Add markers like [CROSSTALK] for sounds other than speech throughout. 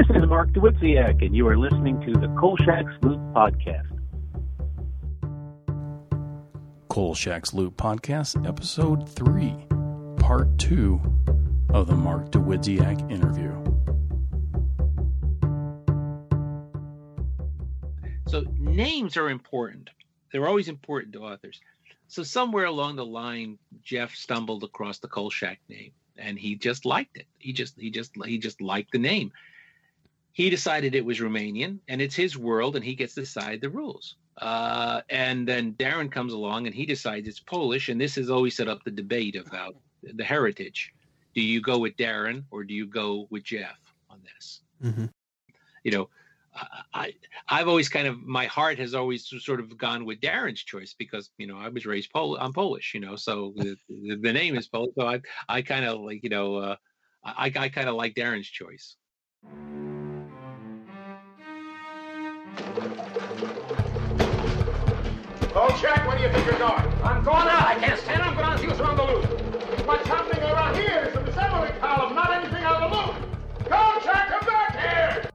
This is Mark Dawidziak, and you are listening to the Kolchak's Loop Podcast. Kolchak's Loop Podcast, Episode 3, Part 2 of the Mark Dawidziak interview. So names are important. They're always important to authors. So somewhere along the line, Jeff stumbled across the Kolchak name, and he just liked it. He just he just he just liked the name. He decided it was Romanian, and it's his world, and he gets to decide the rules. Uh, and then Darren comes along, and he decides it's Polish, and this has always set up the debate about the heritage. Do you go with Darren or do you go with Jeff on this? Mm-hmm. You know, I I've always kind of my heart has always sort of gone with Darren's choice because you know I was raised Pol I'm Polish you know so the, the name is Polish so I I kind of like you know uh, I I kind of like Darren's choice. Kolchak, where do you think you're going? I'm going out. I can't stand it. I'm going to use around the loop. What's happening around here is an assembly column, not anything out of the loop. Kolchak, come back here!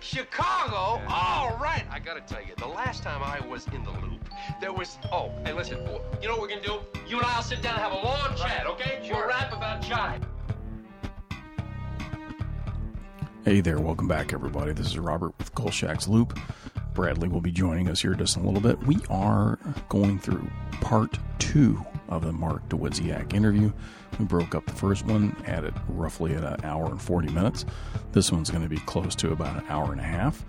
Chicago? All right. I gotta tell you, the last time I was in the loop, there was. Oh, hey, listen, boy, you know what we're gonna do? You and I'll sit down and have a long chat, okay? We'll rap about jive. Hey there, welcome back, everybody. This is Robert with Kolchak's Loop. Bradley will be joining us here just in a little bit. We are going through part two of the Mark Dawidziak interview. We broke up the first one, added roughly at an hour and 40 minutes. This one's going to be close to about an hour and a half.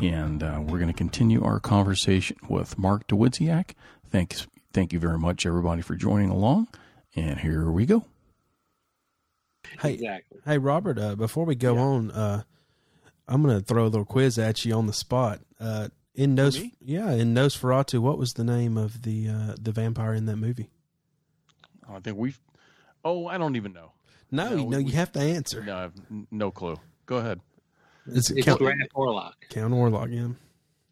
And uh, we're going to continue our conversation with Mark Dawidziak. Thanks, thank you very much, everybody, for joining along. And here we go. Hey, Exactly. hey, Robert. Uh, before we go on, uh, I'm going to throw a little quiz at you on the spot. Uh, in Nos, yeah, in Nosferatu, what was the name of the uh, the vampire in that movie? I think we've. Oh, I don't even know. No, No, you know we- you have to answer. No, I have no clue. Go ahead. It's, It's Count, Grant Orlok. Count Orlok, yeah.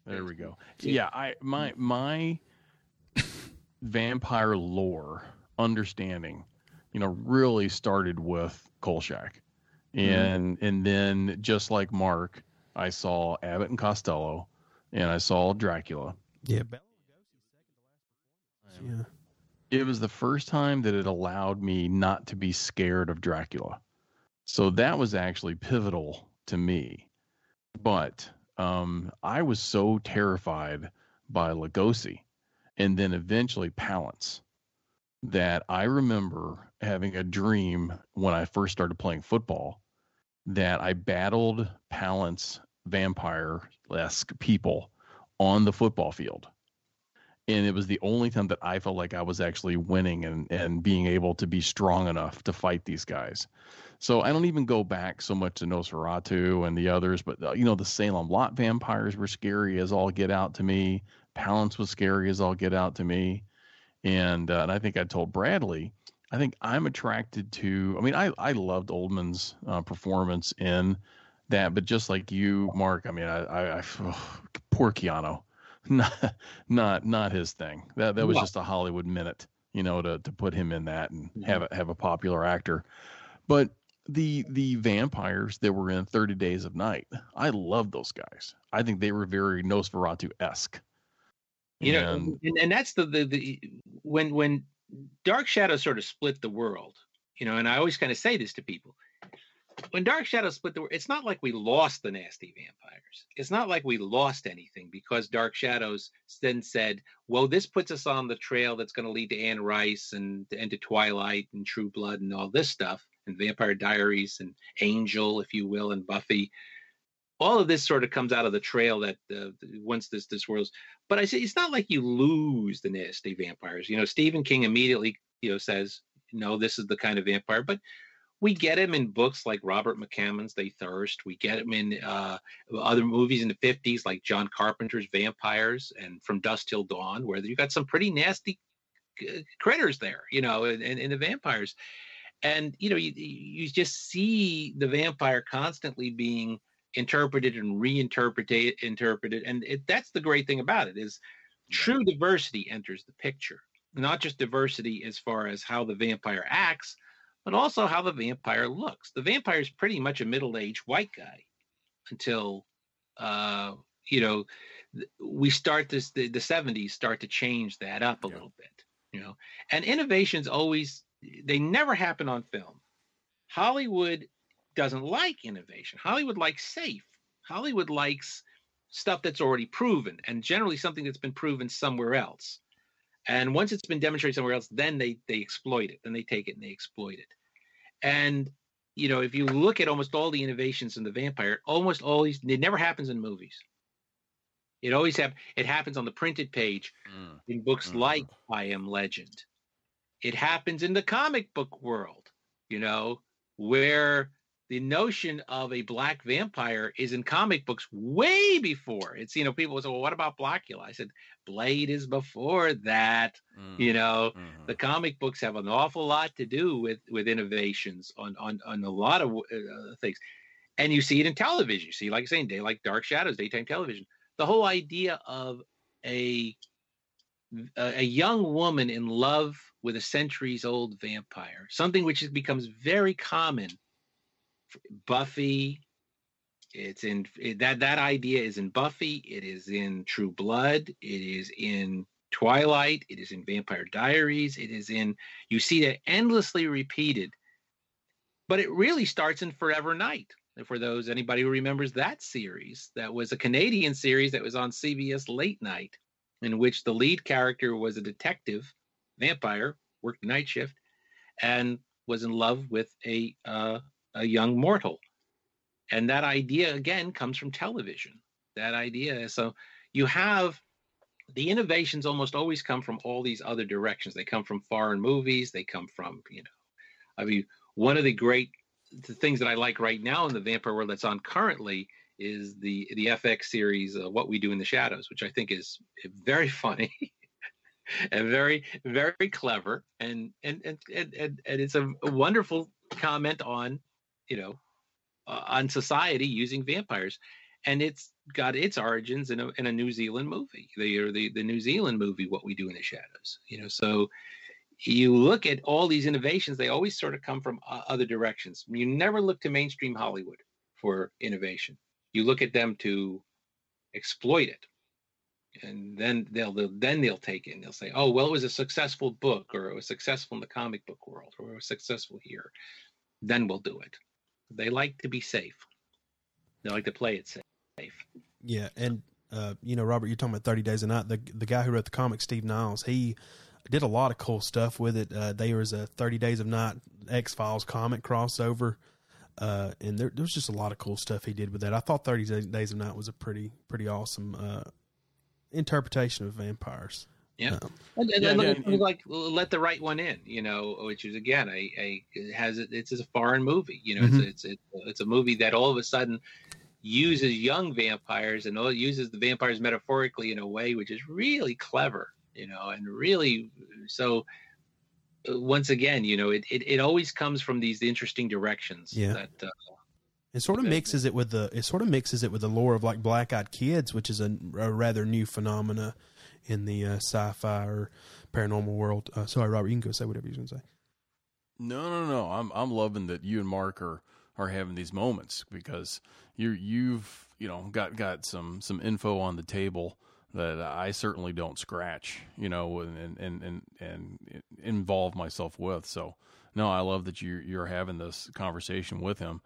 There we go. Yeah, I my my vampire lore understanding, you know, really started with Kolchak. And and then just like Mark, I saw Abbott and Costello and I saw Dracula. Yeah, Bela Lugosi's second to last performance. It was the first time that it allowed me not to be scared of Dracula. So that was actually pivotal to me. But um, I was so terrified by Lugosi and then eventually Palance that I remember having a dream when I first started playing football that I battled Palance vampire esque people on the football field. And it was the only time that I felt like I was actually winning and, and being able to be strong enough to fight these guys. So I don't even go back so much to Nosferatu and the others, but uh, you know the Salem Lot vampires were scary as all get out to me. Palance was scary as all get out to me, and uh, and I think I told Bradley, I think I'm attracted to. I mean, I I loved Oldman's uh, performance in that, but just like you, Mark, I mean, I I, I poor Keanu, [LAUGHS] not not not his thing. That that was just a Hollywood minute, you know, to to put him in that and have a, have a popular actor, but the the vampires that were in 30 Days of Night. I love those guys. I think they were very Nosferatu esque. You know, and, and that's the, the the when when Dark Shadow sort of split the world. You know, and I always kind of say this to people. When Dark Shadow split the world, it's not like we lost the nasty vampires. It's not like we lost anything because Dark Shadows then said, "Well, this puts us on the trail that's going to lead to Anne Rice and and to Twilight and True Blood and all this stuff and Vampire Diaries and Angel, if you will, and Buffy." All of this sort of comes out of the trail that uh, once this this world's but i say it's not like you lose the nasty vampires you know stephen king immediately you know says no this is the kind of vampire but we get him in books like robert mccammons they thirst we get him in uh, other movies in the 50s like john carpenter's vampires and from dusk till dawn where you got some pretty nasty uh, critters there you know in, in the vampires. And you know you, you just see the vampire constantly being interpreted and reinterpreted interpreted and it, that's the great thing about it is true diversity enters the picture. Not just diversity as far as how the vampire acts but also how the vampire looks. The vampire is pretty much a middle-aged white guy until uh, you know we start this the, the 70s start to change that up a Yeah. little bit you know. And innovations always they never happen on film. Hollywood doesn't like innovation hollywood likes safe hollywood likes stuff that's already proven and generally something that's been proven somewhere else and once it's been demonstrated somewhere else then they they exploit it then they take it and they exploit it and you know if you look at almost all the innovations in the vampire almost always it never happens in movies it always have it happens on the printed page Mm. in books Mhm. like I Am Legend. It happens in the comic book world, you know, where the notion of a black vampire is in comic books way before. It's, you know, people say, well, what about Blackula? I said, Blade is before that, Mm. you know. Mhm. The comic books have an awful lot to do with with innovations on on on a lot of uh, things, and you see it in television. You see, like I saying, day like Dark Shadows, daytime television. The whole idea of a, a young woman in love with a centuries old vampire, something which becomes very common. Buffy, it's in it, that that idea is in Buffy. It is in True Blood. It is in Twilight. It is in Vampire Diaries. It is in you see that endlessly repeated. But it really starts in Forever Knight. For those anybody who remembers that series, that was a Canadian series that was on CBS late night in which the lead character was a detective vampire, worked night shift, and was in love with a uh, a young mortal. And that idea again comes from television. That idea. So you have the innovations almost always come from all these other directions. They come from foreign movies. They come from you know, I mean, one of the great things that I like right now in the vampire world that's on currently is the the FX series uh, What We Do in the Shadows, which I think is very [LAUGHS] funny and very very clever, and and and and, and, it's a wonderful comment on you know uh, on society using vampires, and it's got its origins in a in a New Zealand movie, the or the the New Zealand movie What We Do in the Shadows, you know. So. You look at all these innovations; they always sort of come from uh, other directions. You never look to mainstream Hollywood for innovation. You look at them to exploit it. And then they'll, they'll then they'll take it and they'll say oh well it was a successful book or it was successful in the comic book world or it was successful here. Then we'll do it they like to be safe they like to play it safe Yeah, and uh, you know, Robert, you're talking about Thirty Days a Night. The the guy who wrote the comic, Steve Niles, he did a lot of cool stuff with it. Uh, there was a Thirty Days of Night X Files comic crossover, uh, and there, there was just a lot of cool stuff he did with that. I thought Thirty Days of Night was a pretty pretty awesome uh, interpretation of vampires. Yeah. Um, and, and, Yeah, and yeah, let- and- like let the right one in you know which is again a, a it has it's a foreign movie you know Mhm. it's, it's it's it's a movie that all of a sudden uses young vampires and all uses the vampires metaphorically in a way which is really clever you know and really so uh, once again you know it, it, it always comes from these interesting directions Yeah. that uh, It sort of mixes it with the it sort of mixes it with the lore of like Black Eyed Kids, which is a, a rather new phenomena in the uh, sci-fi or paranormal world. Uh, sorry, Robert, you can go say whatever you're going to say. No, no, no. I'm I'm loving that you and Mark are are having these moments because you you've you know got got some some info on the table that I certainly don't scratch, you know, and and and and, and involve myself with. So no, I love that you you're having this conversation with him.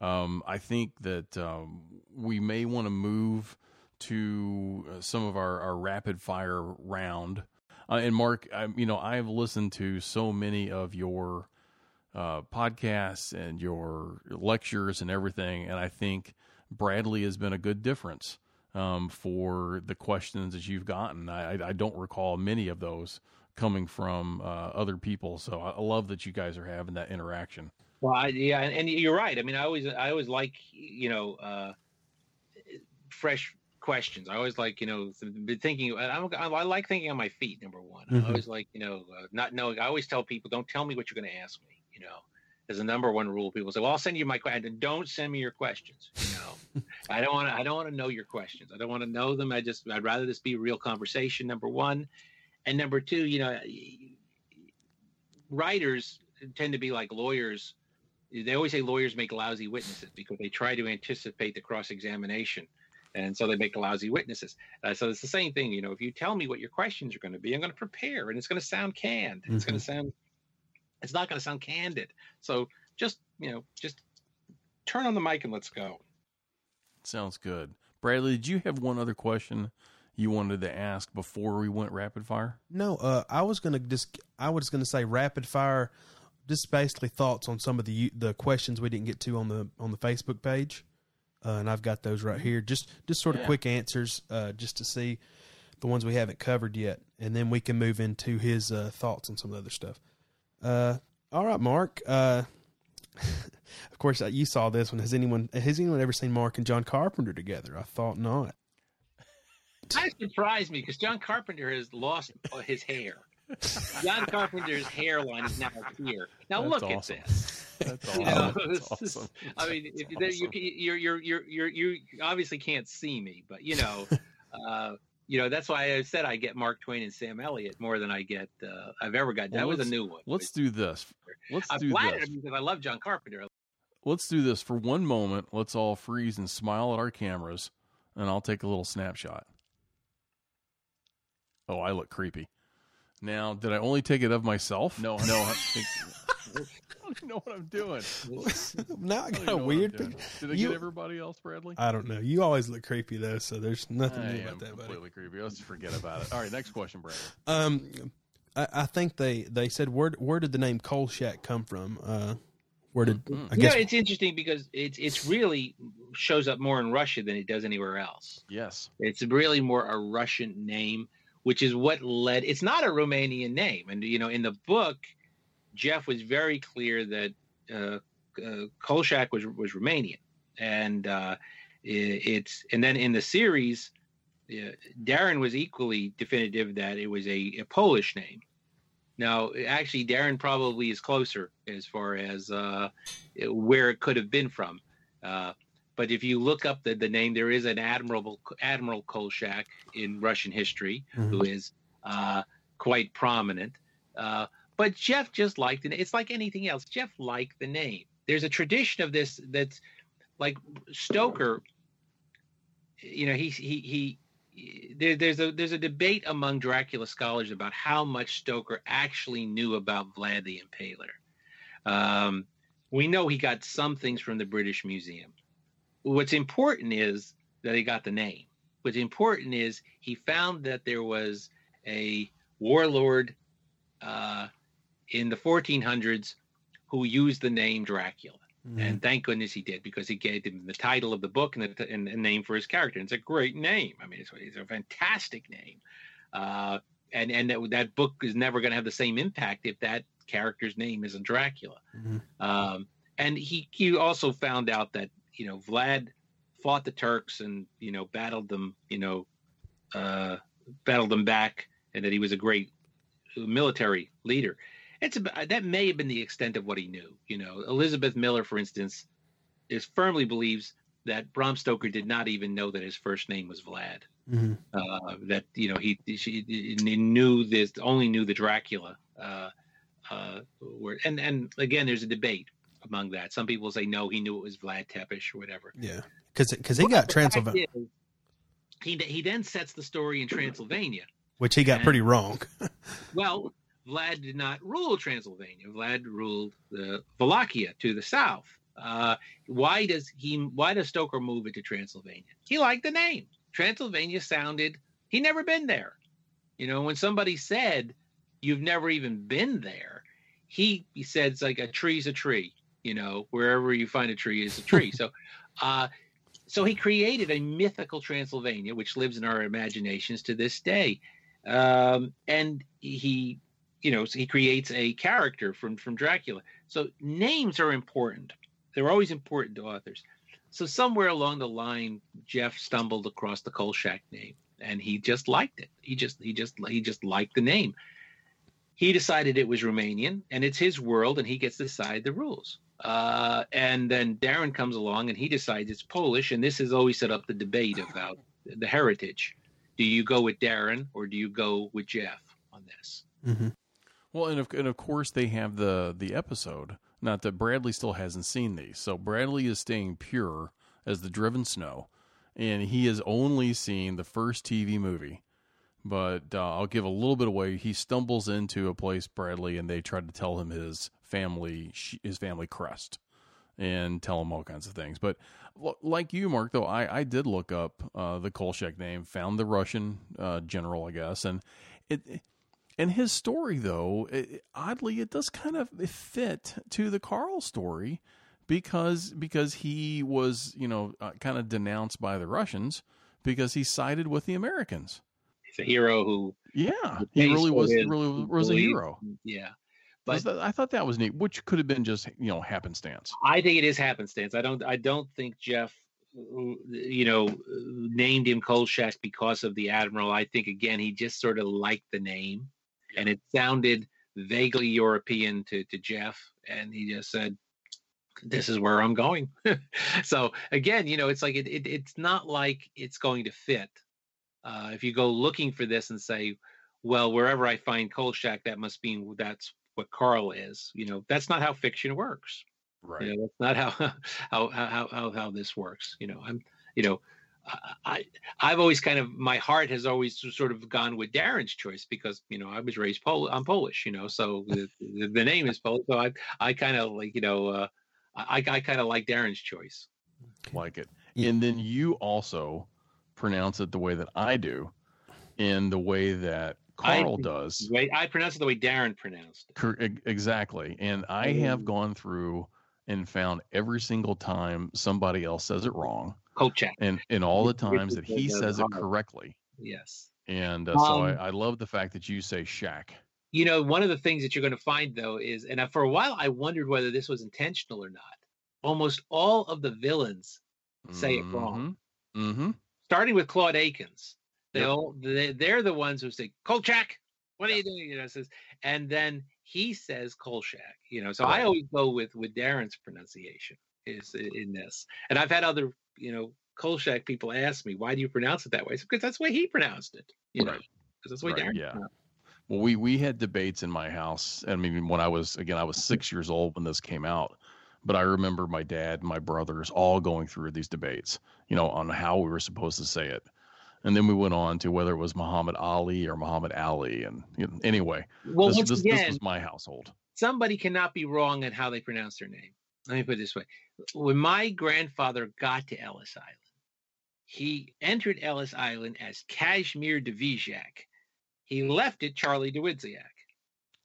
Um, I think that um, we may want to move to uh, some of our, our rapid fire round. Uh, and Mark, I, you know, I've listened to so many of your uh, podcasts and your lectures and everything, and I think Bradley has been a good difference um, for the questions that you've gotten. I, I- don't recall many of those coming from uh, other people, so I I love that you guys are having that interaction. Well, I, yeah, and, and you're right. I mean, I always, I always like, you know, uh, fresh questions. I always like, you know, th- thinking. I'm, I like thinking on my feet. Number one, Mhm. I always like, you know, uh, not knowing. I always tell people, don't tell me what you're going to ask me. You know, as a number one rule, people say, well, I'll send you my question. Don't send me your questions. You know, [LAUGHS] I don't want to. I don't want to know your questions. I don't want to know them. I just, I'd rather this be a real conversation. Number one, and number two, you know, writers tend to be like lawyers they always say lawyers make lousy witnesses because they try to anticipate the cross examination. And so they make lousy witnesses. Uh, so it's the same thing. You know, if you tell me what your questions are going to be, I'm going to prepare and it's going to sound canned. It's going to sound, it's not going to sound candid. So just, you know, just turn on the mic and let's go. Sounds good. Bradley, did you have one other question you wanted to ask before we went rapid fire? No, uh, I was gonna just I was gonna say rapid fire, just basically thoughts on some of the the questions we didn't get to on the on the Facebook page, uh, and I've got those right here. Just just sort of Yeah. quick answers, uh, just to see the ones we haven't covered yet, and then we can move into his uh, thoughts on some of the other stuff. Uh, all right, Mark. Uh, [LAUGHS] of course, uh, you saw this one. Has anyone has anyone ever seen Mark and John Carpenter together? I thought not. [LAUGHS] That surprised me because John Carpenter has lost his hair. [LAUGHS] John Carpenter's hairline is now here. Now That's look awesome. [LAUGHS] at this. That's You awesome. know, That's awesome. I mean, if you, awesome. you're, you're, you're, you're, you're, obviously can't see me, but you know, [LAUGHS] uh, you know, that's why I said I get Mark Twain and Sam Elliott more than I get, uh, I've ever got. That Well, was a new one. Let's do this. Let's I'm do this. because I love John Carpenter. Let's do this for one moment. Let's all freeze and smile at our cameras, and I'll take a little snapshot. Oh, I look creepy. Now, did I only take it of myself? No, no. I, think, [LAUGHS] I don't even know what I'm doing. [LAUGHS] now I I got even a know what I'm weird picture. Did I You- get everybody else, Bradley? I don't know. You always look creepy though, so there's nothing I new am about that, buddy. completely creepy. Let's forget about it. All right, next question, Bradley. Um, I, I think they they said where where did the name Kolchak come from? Uh, where did I guess know, it's interesting because it's it's really shows up more in Russia than it does anywhere else. Yes. It's really more a Russian name, which is what led. It's not a Romanian name, and you know, in the book, Jeff was very clear that uh, uh, Kolchak was was Romanian, and uh, i- it's and then in the series, uh, Darren was equally definitive that it was a, a Polish name. Now, actually, Darren probably is closer as far as uh, where it could have been from. But if you look up the, the name, there is an admiral Admiral Kolchak in Russian history who is uh, quite prominent. Uh, but Jeff just liked it. It's like anything else. Jeff liked the name. There's a tradition of this that's like Stoker. You know, he he he. There, there's a there's a debate among Dracula scholars about how much Stoker actually knew about Vlad the Impaler. Um, we know he got some things from the British Museum. What's important is that he got the name. What's important is he found that there was a warlord uh, in the 1400s who used the name Dracula. And thank goodness he did because he gave him the title of the book and the, and the name for his character. And it's a great name. I mean, it's, it's a fantastic name. Uh, and and that, that book is never going to have the same impact if that character's name isn't Dracula. Um, and he he also found out that you know Vlad fought the Turks and you know battled them you know uh, battled them back, and that he was a great military leader. It's about, that may have been the extent of what he knew. You know, Elizabeth Miller, for instance, is firmly believes that Bram Stoker did not even know that his first name was Vlad. Mhm. Uh, that you know he, she, he knew this, only knew the Dracula. Uh, uh, word. And and again, there's a debate among that. Some people say no, he knew it was Vlad Tepes or whatever. yeah, because because he got Transylvania, is, He he then sets the story in Transylvania. which he got and- pretty wrong. [LAUGHS] Well, Vlad did not rule Transylvania. Vlad ruled the Wallachia to the south. Uh, why does he? Why does Stoker move it to Transylvania? He liked the name. Transylvania sounded. He never been there. You know, when somebody said, "You've never even been there," he he said, "It's like a tree's a tree." You know, wherever you find a tree is a [LAUGHS] tree. so, uh, so he created a mythical Transylvania, which lives in our imaginations to this day. Um, and he, you know, he creates a character from from Dracula. So names are important. They're always important to authors. So somewhere along the line, Jeff stumbled across the Kolchak name, and he just liked it. He just he just he just liked the name. He decided it was Romanian, and it's his world, and he gets to decide the rules. Uh, and then Darren comes along, and he decides it's Polish, and this has always set up the debate [LAUGHS] about the heritage. Do you go with Darren or do you go with Jeff on this? Well, and of and of course they have the the episode Not that Bradley still hasn't seen these. So Bradley is staying pure as the driven snow, and he has only seen the first TV movie. But uh, I'll give a little bit away. He stumbles into a place, Bradley, and they try to tell him his family, his family crest, and tell him all kinds of things. But like you, Mark, though, I, I did look up uh, the Kolchak name, found the Russian uh, general, I guess, and it and his story, though, it, oddly, it does kind of fit to the Carl story because because he was, you know, uh, kind of denounced by the Russians because he sided with the Americans. He's a hero who, yeah, he really was, really was a hero. Yeah, but that, I thought that was neat, which could have been just you know happenstance. I think it is happenstance. I don't, I don't think Jeff you know, named him Kolchak because of the admiral. I think again he just sort of liked the name, and it sounded vaguely European to, to Jeff, and he just said, "This is where I'm going." [LAUGHS] so again, you know, it's like it, it, it's not like it's going to fit. Uh, if you go looking for this and say, "Well, wherever I find Kolchak, that must mean that's what Carl is," you know, that's not how fiction works. Right. You know, that's not [LAUGHS] how how how how how this works. You know, I'm you know I I've always kind of my heart has always sort of gone with Darren's choice because you know I was raised Polish. I'm Polish, you know, so the, the name is Polish. So I I kind of like you know uh, I I kind of like Darren's choice. Like it, and then you also pronounce it the way that I do, in the way that Carl I, does. Way, I pronounce it the way Darren pronounced it. Exactly, and I have gone through and found every single time somebody else says it wrong Kolchak. And and all the times that he says it correctly. Yes. And uh, so I, um I love the fact that you say shack. You know, one of the things that you're going to find though is, and for a while I wondered whether this was intentional or not. Almost all of the villains say mm-hmm. it wrong. Mm-hmm. Starting with Claude Akins, they all they, they're the ones who say Kolchak. What are you doing? You know, says, and then he says Kolchak. You know, so. I always go with with Darren's pronunciation is in this. And I've had other you know, Kolchak people ask me, why do you pronounce it that way? It's because that's the way he pronounced it, you know, because that's the way right, Darren yeah. Well, we, we had debates in my house. I mean, when I was, again, I was six years old when this came out, but I remember my dad and my brothers all going through these debates, you know, on how we were supposed to say it. And then we went on to whether it was Muhammad Ali or Muhammad Ali. And you know, anyway, well, this, this, again, this was my household. Somebody cannot be wrong in how they pronounce their name. Let me put it this way when my grandfather got to Ellis Island, he entered Ellis Island as Kazimir Dvorak. He left it Charlie Dawidziak.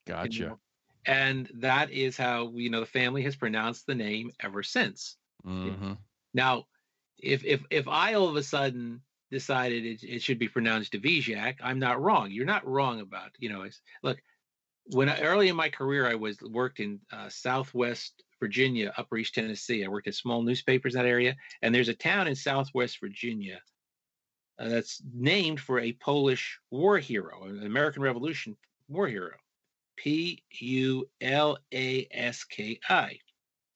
Gotcha. You know? And that is how you know the family has pronounced the name ever since. Mm-hmm. Now, if if if I all of a sudden decided it, it should be pronounced Dvorak, I'm not wrong. You're not wrong about you know. Look, when I, early in my career, I was worked in uh, Southwest Virginia, Upper East Tennessee. I worked at small newspapers in that area, and there's a town in Southwest Virginia uh, that's named for a Polish war hero, an American Revolution war hero, P U L A S K I.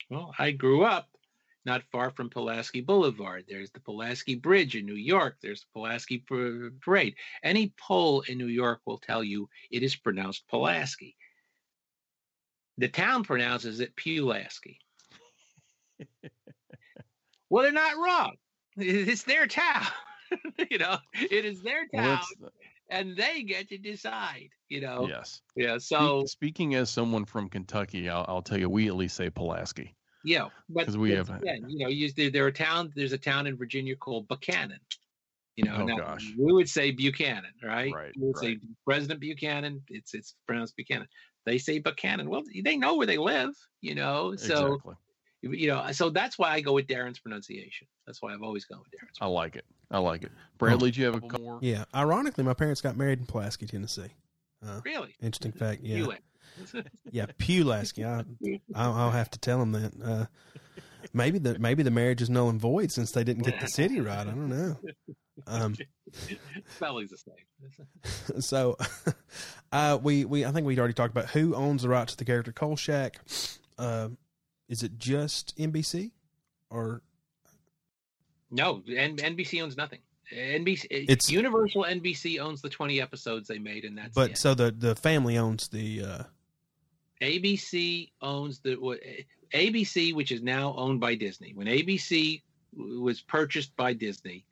Well, I grew up not far from Pulaski Boulevard. There's the Pulaski Bridge in New York. There's the Pulaski Parade. Any Pole in New York will tell you it is pronounced Pulaski. The town pronounces it Pulaski. [LAUGHS] well, they're not wrong. It's their town. [LAUGHS] you know, it is their town. Well, and they get to decide, you know. Yes. Yeah. So speaking as someone from Kentucky, I'll, I'll tell you, we at least say Pulaski. Yeah, but because we have, again, you know, you, there, there are town. There's a town in Virginia called Buchanan. You know, oh, now, gosh. we would say Buchanan, right? Right. We would right. say President Buchanan. It's it's pronounced Buchanan. They say Buchanan. Well, they know where they live, you know. So exactly. you know, so that's why I go with Darren's pronunciation. That's why I've always gone with Darren's. I like it. I like it. Bradley, do you have a couple more? Yeah. Ironically, my parents got married in Pulaski, Tennessee. Uh, really? Interesting fact. Yeah. Yeah, Pulaski. I, I'll, I'll have to tell them that. Uh, maybe the maybe the marriage is null and void since they didn't get the city right. I don't know. Um, Spelling's the same. so, [LAUGHS] uh, we we I think we'd already talked about who owns the rights to the character Kolchak. Uh, is it just NBC or no? N- NBC owns nothing. NBC, it's Universal. NBC owns the twenty episodes they made, and that's but so the the family owns the. Uh, ABC owns the ABC, which is now owned by Disney. When ABC was purchased by Disney,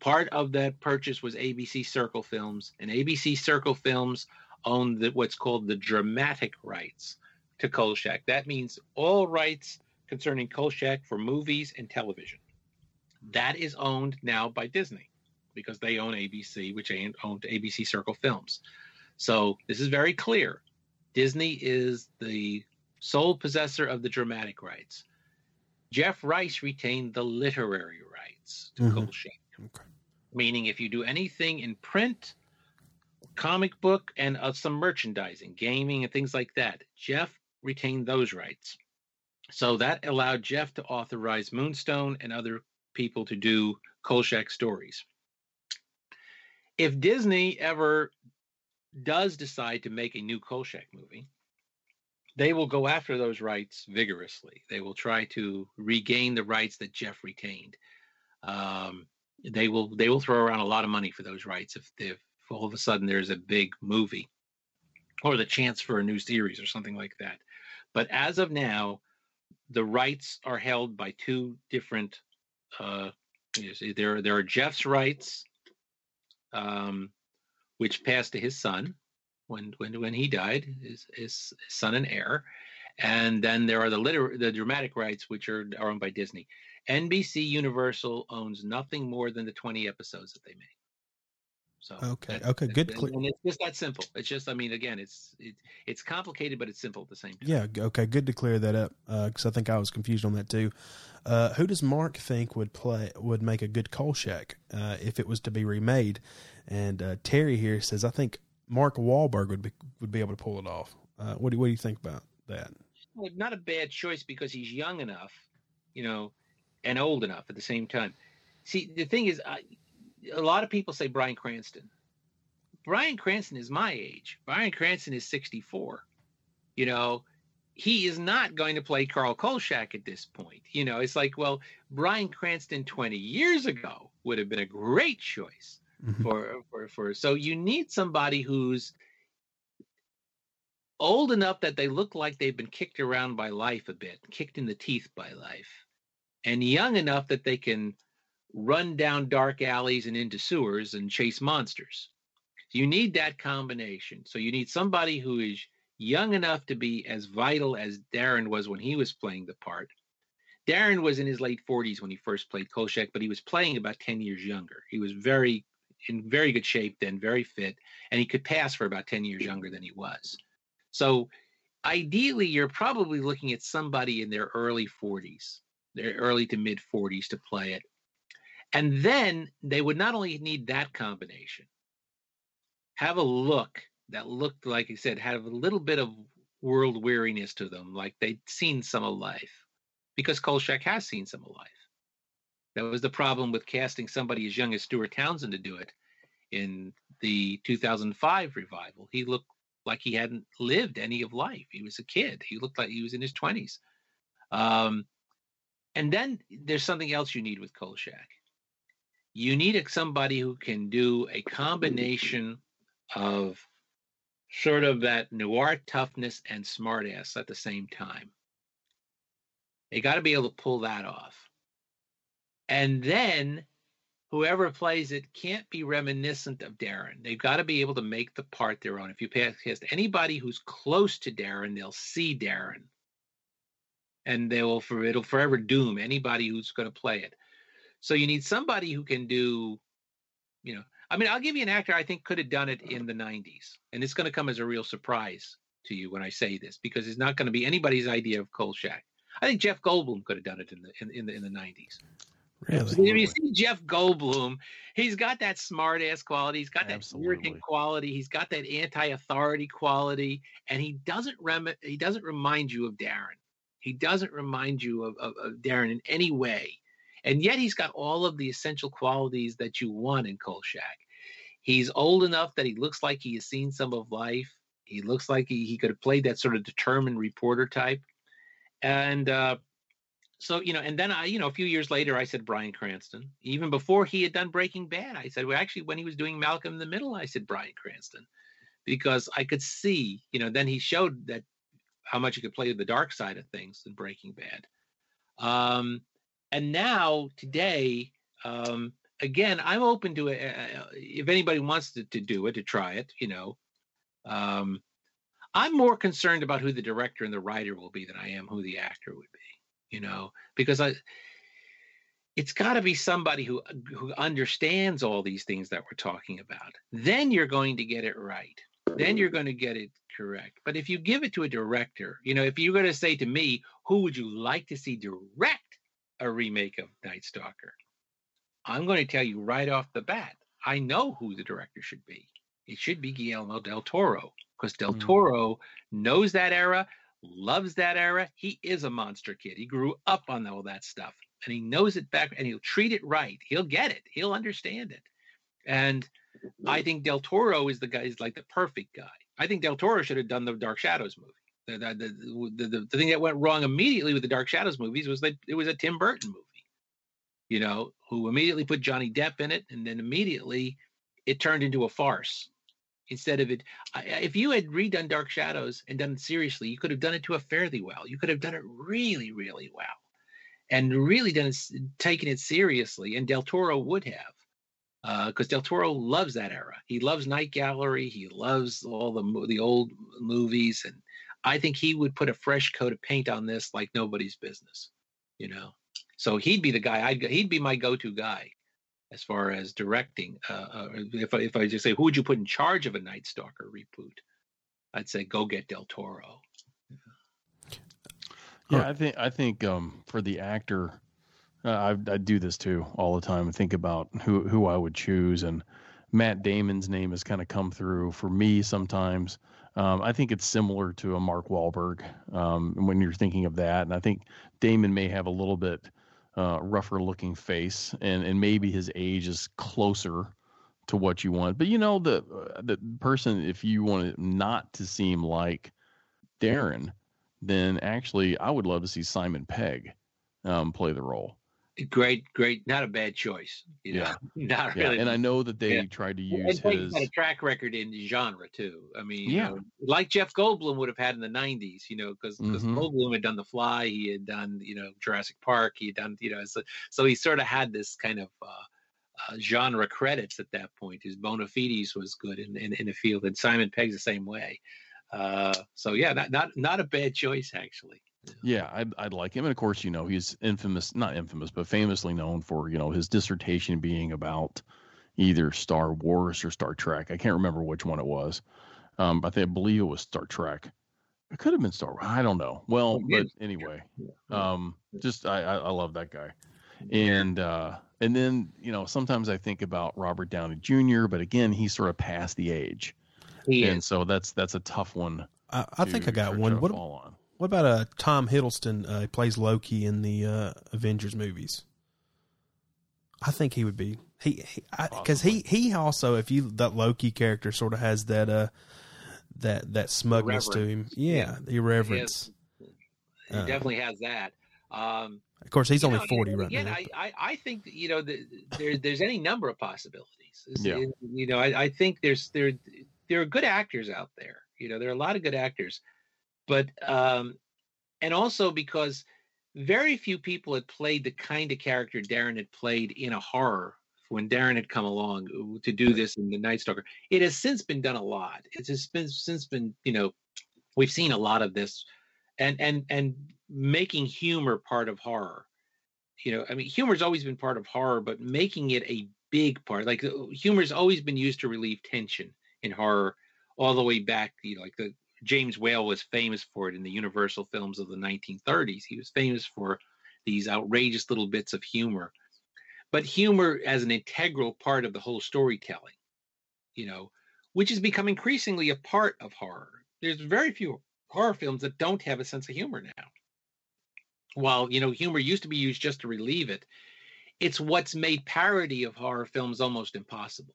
part of that purchase was ABC Circle Films, and ABC Circle Films owned the, what's called the dramatic rights to Kolchak. That means all rights concerning Kolchak for movies and television. That is owned now by Disney because they own ABC, which owned ABC Circle Films. So this is very clear. Disney is the sole possessor of the dramatic rights. Jeff Rice retained the literary rights to mm-hmm. Kolchak. Okay. Meaning, if you do anything in print, comic book, and uh, some merchandising, gaming, and things like that, Jeff retained those rights. So that allowed Jeff to authorize Moonstone and other people to do Kolchak stories. If Disney ever does decide to make a new Kolchak movie, they will go after those rights vigorously. They will try to regain the rights that Jeff retained. Um, they will they will throw around a lot of money for those rights if, if all of a sudden there's a big movie or the chance for a new series or something like that. But as of now, the rights are held by two different. Uh, there there are Jeff's rights, um, which passed to his son, when when when he died, his, his son and heir, and then there are the liter- the dramatic rights which are, are owned by Disney. NBC Universal owns nothing more than the twenty episodes that they make. So okay, okay, good. And it's just that simple. It's just, I mean, again, it's it, it's complicated, but it's simple at the same time. Yeah, okay, good to clear that up because uh, I think I was confused on that too. Uh, who does Mark think would play would make a good Kolchak uh, if it was to be remade? And uh, Terry here says, I think Mark Wahlberg would be would be able to pull it off. Uh, what do what do you think about that? Well, not a bad choice because he's young enough, you know, and old enough at the same time. See, the thing is, I, a lot of people say Bryan Cranston. Bryan Cranston is my age. Bryan Cranston is 64. You know, he is not going to play Carl Kolchak at this point. You know, it's like, well, Bryan Cranston 20 years ago would have been a great choice mm-hmm. for, for for so you need somebody who's old enough that they look like they've been kicked around by life a bit, kicked in the teeth by life, and young enough that they can run down dark alleys and into sewers and chase monsters. You need that combination. So you need somebody who is young enough to be as vital as Darren was when he was playing the part. Darren was in his late 40s when he first played Kolchak, but he was playing about 10 years younger. He was very in very good shape then, very fit, and he could pass for about 10 years younger than he was. So ideally, you're probably looking at somebody in their early 40s, their early to mid 40s to play it. And then they would not only need that combination, have a look that looked like I said, had a little bit of world weariness to them, like they'd seen some of life, because Kolchak has seen some of life. That was the problem with casting somebody as young as Stuart Townsend to do it in the 2005 revival. He looked like he hadn't lived any of life. He was a kid. He looked like he was in his 20s. Um, and then there's something else you need with Kolchak. You need somebody who can do a combination of sort of that noir toughness and smartass at the same time. They got to be able to pull that off. And then whoever plays it can't be reminiscent of Darren. They've got to be able to make the part their own. If you cast anybody who's close to Darren, they'll see Darren. And they will for it'll forever doom anybody who's going to play it. So you need somebody who can do, you know, I mean, I'll give you an actor I think could have done it in the 90s. And it's going to come as a real surprise to you when I say this because it's not going to be anybody's idea of Kolchak. I think Jeff Goldblum could have done it in the in, in the in the 90s. Really? So if you see Jeff Goldblum, he's got that smart ass quality. He's got that Absolutely. arrogant quality. He's got that anti-authority quality, and he doesn't rem- he doesn't remind you of Darren. He doesn't remind you of, of, of Darren in any way, and yet he's got all of the essential qualities that you want in Kolchak. He's old enough that he looks like he has seen some of life. He looks like he, he could have played that sort of determined reporter type, and uh, so you know, and then I, you know, a few years later, I said Bryan Cranston. Even before he had done Breaking Bad, I said, well, actually, when he was doing Malcolm in the Middle, I said Bryan Cranston, because I could see, you know, then he showed that how much he could play the dark side of things in Breaking Bad. Um, and now today, um, again, I'm open to it. Uh, if anybody wants to, to do it, to try it, you know, um, I'm more concerned about who the director and the writer will be than I am who the actor would be, you know, because I, it's got to be somebody who who understands all these things that we're talking about. Then you're going to get it right. Then you're going to get it correct. But if you give it to a director, you know, if you're going to say to me, who would you like to see direct a remake of Night Stalker? I'm going to tell you right off the bat, I know who the director should be. It should be Guillermo del Toro because Del hmm. Toro knows that era, loves that era. He is a monster kid. He grew up on all that stuff and he knows it back and he'll treat it right. He'll get it. He'll understand it. And I think Del Toro is the guy, is like the perfect guy. I think Del Toro should have done the Dark Shadows movie. The, the, the, the, the thing that went wrong immediately with the Dark Shadows movies was that it was a Tim Burton movie, you know, who immediately put Johnny Depp in it. And then immediately it turned into a farce instead of it. If you had redone Dark Shadows and done it seriously, you could have done it to a fairly well. You could have done it really, really well and really done it, taken it seriously. And Del Toro would have, because uh, Del Toro loves that era. He loves Night Gallery. He loves all the the old movies, and I think he would put a fresh coat of paint on this like nobody's business. You know, so he'd be the guy. I'd he'd be my go-to guy as far as directing. Uh, uh, if I, if I just say who would you put in charge of a Night Stalker reboot, I'd say go get Del Toro. Yeah, I think I think um, for the actor, uh, I, I do this too all the time. I think about who who I would choose, and Matt Damon's name has kind of come through for me sometimes. Um, I think it's similar to a Mark Wahlberg um, when you're thinking of that, and I think Damon may have a little bit uh, rougher looking face, and and maybe his age is closer to what you want. But you know the uh, the person, if you want it not to seem like Darren then actually I would love to see Simon Pegg um, play the role. Great, great, not a bad choice. You know? Yeah, [LAUGHS] not yeah. really. And I know that they yeah. tried to use and his a track record in the genre too. I mean, yeah, you know, like Jeff Goldblum would have had in the '90s. You know, because mm-hmm. Goldblum had done The Fly, he had done you know Jurassic Park, he had done you know, so so he sort of had this kind of. Uh, uh, genre credits at that point. His bona fides was good in, in, in the field, and Simon Pegg's the same way. Uh, so yeah, not not not a bad choice actually. Yeah, I'd, I'd like him. And of course, you know, he's infamous, not infamous, but famously known for, you know, his dissertation being about either Star Wars or Star Trek. I can't remember which one it was. Um, I think I believe it was Star Trek. It could have been Star Wars. I don't know. Well, but anyway, um, just I, I, I love that guy. And uh, and then you know sometimes I think about Robert Downey Jr., but again he's sort of past the age. He and is. so that's that's a tough one. I, I think I got one. What, what about uh, Tom Hiddleston? Uh, he plays Loki in the uh, Avengers movies. I think he would be he because he, he, he also if you that Loki character sort of has that uh that that smugness to him. Yeah, yeah. the irreverence. He, he uh, definitely has that. Um, of course, he's only know, forty right again, now. I, I, I think you know the, there there's any number of possibilities. Yeah. You know, I, I think there's there there are good actors out there. You know, there are a lot of good actors, but um, and also because very few people had played the kind of character Darren had played in a horror when Darren had come along to do this in the Night Stalker. It has since been done a lot. It has been since been you know we've seen a lot of this, and and and making humor part of horror. You know, I mean, humor's always been part of horror, but making it a big part, like uh, humor's always been used to relieve tension in horror all the way back. You know, like the James Whale was famous for it in the Universal films of the 1930s. He was famous for these outrageous little bits of humor, but humor as an integral part of the whole storytelling. You know, which has become increasingly a part of horror. There's very few horror films that don't have a sense of humor now. While you know humor used to be used just to relieve it, it's what's made parody of horror films almost impossible.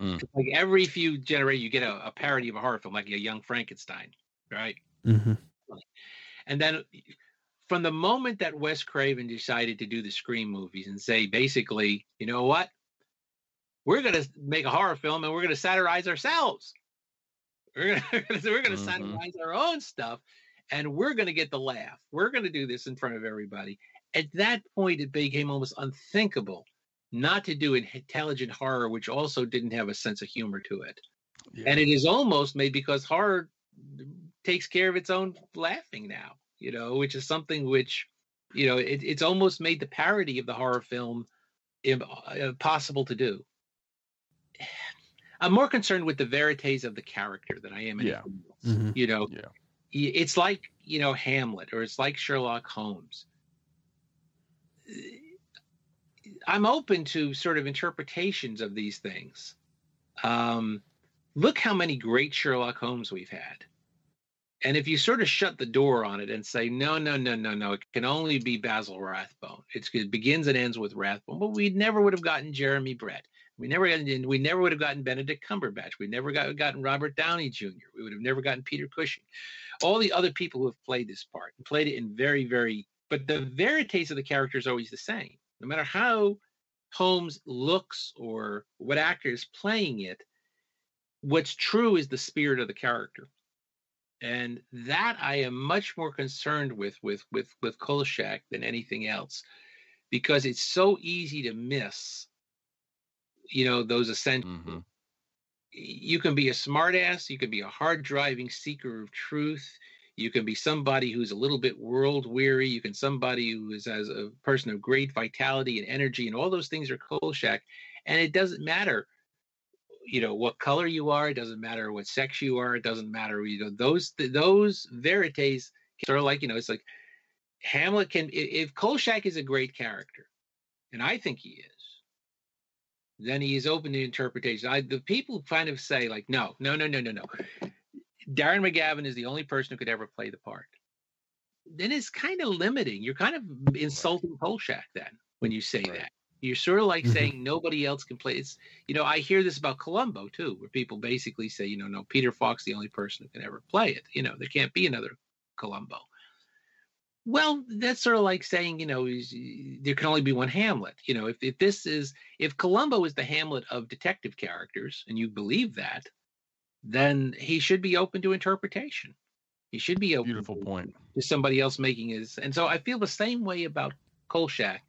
Mm. Like every few generations, you get a, a, parody of a horror film, like a Young Frankenstein, right? Mm-hmm. And then from the moment that Wes Craven decided to do the Scream movies and say, basically, you know what? We're going to make a horror film and we're going to satirize ourselves. We're going [LAUGHS] to, we're going to mm-hmm. satirize our own stuff. and we're going to get the laugh. We're going to do this in front of everybody. At that point, it became almost unthinkable not to do intelligent horror, which also didn't have a sense of humor to it. Yeah. And it is almost made because horror takes care of its own laughing now, you know, which is something which, you know, it, it's almost made the parody of the horror film impossible uh, to do. [SIGHS] I'm more concerned with the verities of the character than I am yeah. else. Mm-hmm. You know, yeah. it's like you know Hamlet or it's like Sherlock Holmes. I'm open to sort of interpretations of these things. Um, look how many great Sherlock Holmes we've had. And if you sort of shut the door on it and say, no, no, no, no, no, it can only be Basil Rathbone. It's, it begins and ends with Rathbone. But we never would have gotten Jeremy Brett. We never we never would have gotten Benedict Cumberbatch. We never got gotten Robert Downey Jr. We would have never gotten Peter Cushing. All the other people who have played this part and played it in very, very, but the veritas of the character is always the same. No matter how Holmes looks or what actor is playing it, what's true is the spirit of the character and that I am much more concerned with with with with Kolchak than anything else, because it's so easy to miss. You know those essential. Mm-hmm. You can be a smartass. You can be a hard driving seeker of truth. You can be somebody who's a little bit world weary. You can somebody who is as a person of great vitality and energy, and all those things are Kolchak. And it doesn't matter you know what color you are it doesn't matter what sex you are it doesn't matter you know those those verities sort of like you know it's like hamlet can if kolchak is a great character and i think he is then he is open to interpretation I, the people kind of say like no no no no no no darren mcgavin is the only person who could ever play the part then it's kind of limiting you're kind of insulting kolchak then when you say right. that you're sort of like mm-hmm. saying nobody else can play. It's you know I hear this about Columbo too, where people basically say you know no Peter Falk's the only person who can ever play it. You know there can't be another Columbo. Well, that's sort of like saying you know there can only be one Hamlet. You know if if this is if Columbo is the Hamlet of detective characters and you believe that, then he should be open to interpretation. He should be open Beautiful to, point. to somebody else making his. And so I feel the same way about Kolchak,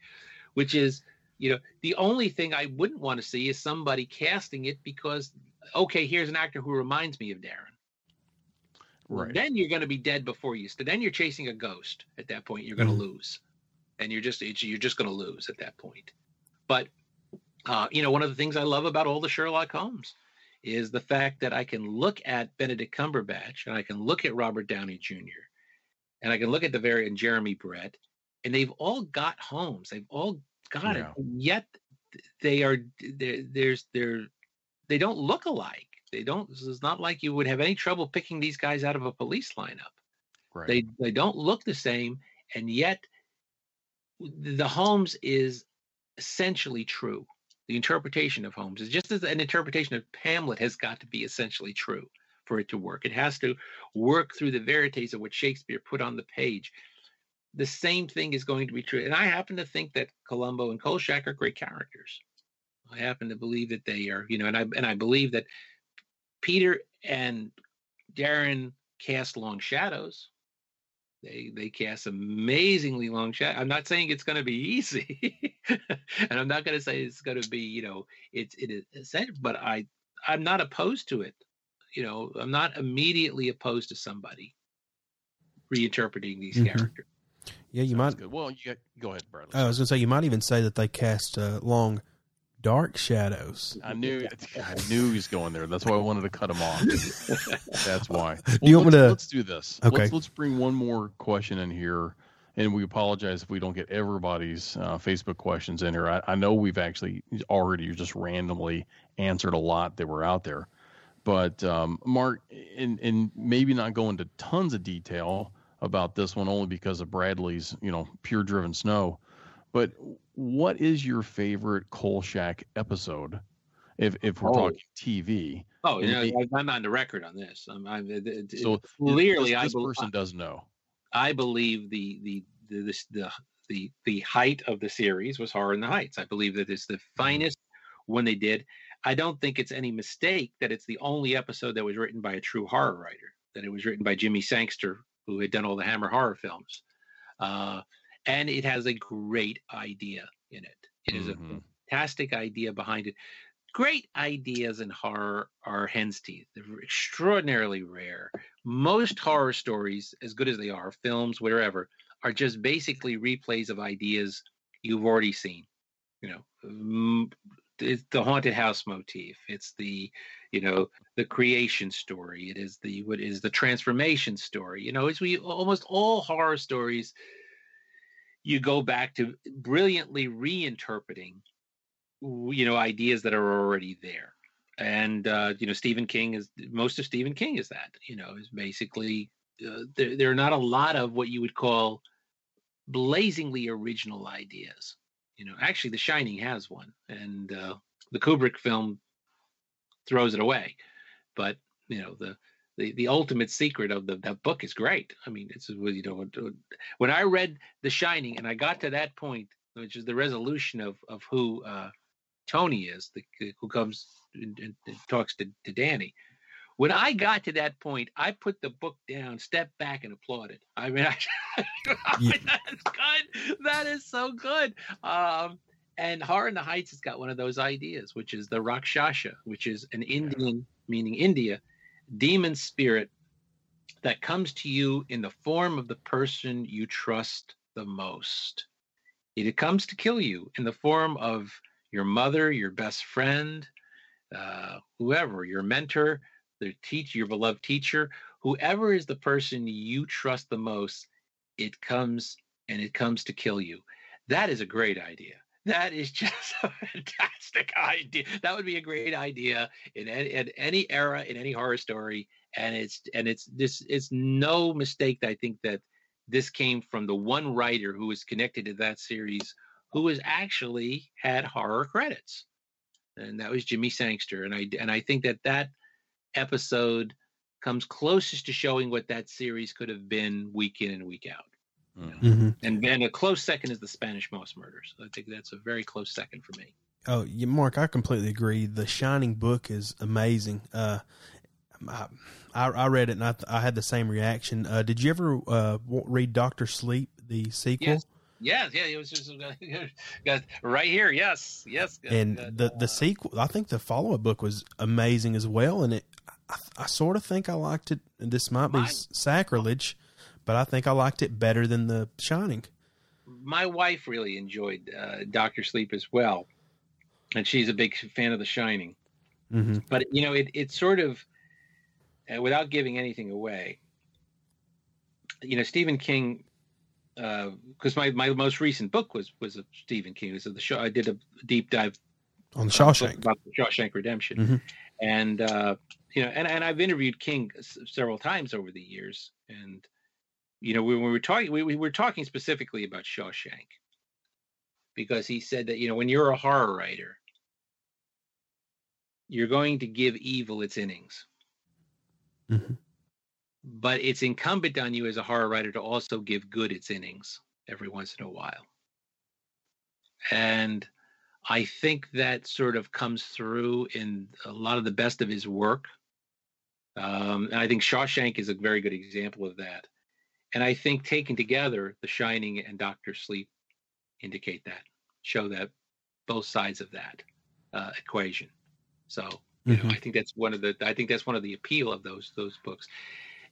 which is you know, the only thing I wouldn't want to see is somebody casting it because, okay, here's an actor who reminds me of Darren. Right. Then you're going to be dead before you. Then you're chasing a ghost. At that point, you're going to mm-hmm. lose, and you're just you're just going to lose at that point. But uh, you know, one of the things I love about all the Sherlock Holmes is the fact that I can look at Benedict Cumberbatch and I can look at Robert Downey Jr. and I can look at the very and Jeremy Brett, and they've all got Holmes. They've all got yeah. it. yet they are there's they're they don't look alike. They don't. It's not like you would have any trouble picking these guys out of a police lineup. Right. They they don't look the same, and yet the Holmes is essentially true. The interpretation of Holmes is just as an interpretation of Hamlet has got to be essentially true for it to work. It has to work through the verities of what Shakespeare put on the page the same thing is going to be true. And I happen to think that Columbo and Kolchak are great characters. I happen to believe that they are, you know, and I and I believe that Peter and Darren cast long shadows. They they cast amazingly long shadows. I'm not saying it's going to be easy, [LAUGHS] and I'm not going to say it's going to be, you know, it's it is essential. But I I'm not opposed to it. You know, I'm not immediately opposed to somebody reinterpreting these mm-hmm. characters. Yeah, you might. Good. Well, you go ahead, Bradley. I was going to say you might even say that they cast uh, long, dark shadows. I knew. [LAUGHS] I knew he was going there. That's why I wanted to cut him off. [LAUGHS] That's why. Well, do you want me to? Let's do this. Okay. Let's, let's bring one more question in here, and we apologize if we don't get everybody's uh, Facebook questions in here. I, I know we've actually already just randomly answered a lot that were out there, but um, Mark, and and maybe not go into tons of detail about this one only because of Bradley's, you know, pure driven snow. But what is your favorite Kolchak episode? If if we're oh. talking TV. Oh, you know, I'm on the record on this. I'm, I'm it, so clearly, this, this I person does know. I believe the the the this, the the the height of the series was Horror in the Heights. I believe that it's the mm-hmm. finest when they did. I don't think it's any mistake that it's the only episode that was written by a true horror writer. That it was written by Jimmy Sangster who had done all the Hammer horror films. Uh, and it has a great idea in it. It is Mhm. a fantastic idea behind it. Great ideas in horror are hen's teeth. They're extraordinarily rare. Most horror stories, as good as they are, films, whatever, are just basically replays of ideas you've already seen. You know, mm, it's the haunted house motif. It's the, you know, the creation story. It is the what is the transformation story. You know, as we almost all horror stories, you go back to brilliantly reinterpreting, you know, ideas that are already there. And uh, you know, Stephen King is most of Stephen King is that. You know, is basically uh, there. There are not a lot of what you would call blazingly original ideas. You know, actually, The Shining has one, and uh, the Kubrick film throws it away. But you know, the the, the ultimate secret of the that book is great. I mean, it's you know when- when I read The Shining and I got to that point, which is the resolution of of who uh, Tony is, the who comes and, and, talks to, to Danny. When I got to that point, I put the book down, stepped back, and applauded. I mean, [LAUGHS] I, I mean, that's good. That is so good. Um, and Horror in the Heights has got one of those ideas, which is the Rakshasa, which is an Indian, meaning India, demon spirit that comes to you in the form of the person you trust the most. It comes to kill you in the form of your mother, your best friend, uh, whoever, your mentor, the teacher, your beloved teacher, whoever is the person you trust the most, it comes and it comes to kill you. That is a great idea. That is just [LAUGHS] a fantastic idea. That would be a great idea in any, in any era, in any horror story. And it's and it's this it's no mistake I think that this came from the one writer who was connected to that series, who was actually had horror credits, and that was Jimmy Sangster. And I and I think that that episode comes closest to showing what that series could have been week in and week out. Mhm. hmm And then a close second is the Spanish Moss Murders. I think that's a very close second for me. Oh, yeah, Mark, I completely agree. The Shining book is amazing. Uh, I, I I read it and I, th- I had the same reaction. Uh, did you ever uh, read Doctor Sleep, the sequel? Yes. Yes, yeah, it was just [LAUGHS] got right here. Yes, yes. got- and got, the the uh, sequel i think the follow-up book was amazing as well and it i, I sort of think i liked it and this might be Mine- s- sacrilege but i think i liked it better than the shining my wife really enjoyed uh, Doctor Sleep as well, and she's a big fan of The Shining. hmm But you know, it it sort of, uh, without giving anything away, you know, Stephen King, because my my most recent book was was of Stephen King. It was of the show. I did a deep dive on the uh, shawshank about the Shawshank Redemption, Mhm. and uh, you know, and and I've interviewed King s- several times over the years, and you know, when we were talking, we, we were talking specifically about Shawshank because he said that you know, when you're a horror writer, you're going to give evil its innings. Mhm. But it's incumbent on you as a horror writer to also give good its innings every once in a while. And I think that sort of comes through in a lot of the best of his work. Um, and I think Shawshank is a very good example of that. And I think taken together, The Shining and Doctor Sleep indicate that, show that both sides of that uh, equation. So you know, Mhm. I think that's one of the I think that's one of the appeal of those those books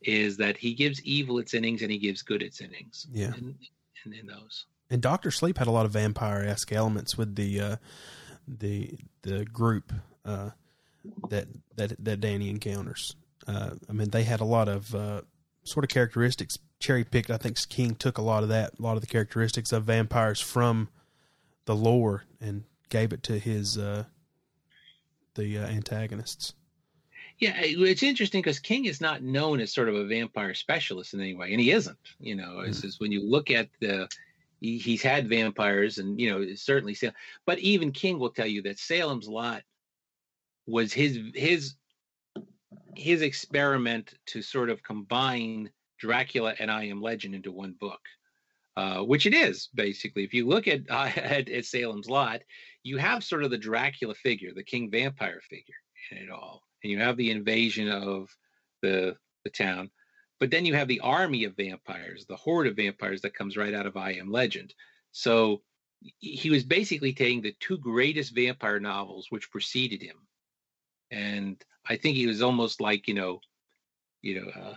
is that he gives evil its innings and he gives good its innings. Yeah. In, in, in those. and dr sleep had a lot of vampire-esque elements with the uh the the group uh that that that danny encounters uh i mean they had a lot of uh sort of characteristics cherry picked i think king took a lot of that a lot of the characteristics of vampires from the lore and gave it to his uh the uh, antagonists Yeah, it's interesting because King is not known as sort of a vampire specialist in any way, and he isn't. You know, it's just when you look at the, he, he's had vampires, and you know, certainly, Salem, but even King will tell you that Salem's Lot was his his his experiment to sort of combine Dracula and I Am Legend into one book, uh, which it is basically. If you look at, uh, [LAUGHS] at at Salem's Lot, you have sort of the Dracula figure, the King vampire figure in it all, and you have the invasion of the the town, but then you have the army of vampires, the horde of vampires that comes right out of I Am Legend. So he was basically taking the two greatest vampire novels which preceded him, and I think he was almost like you know, you know, uh,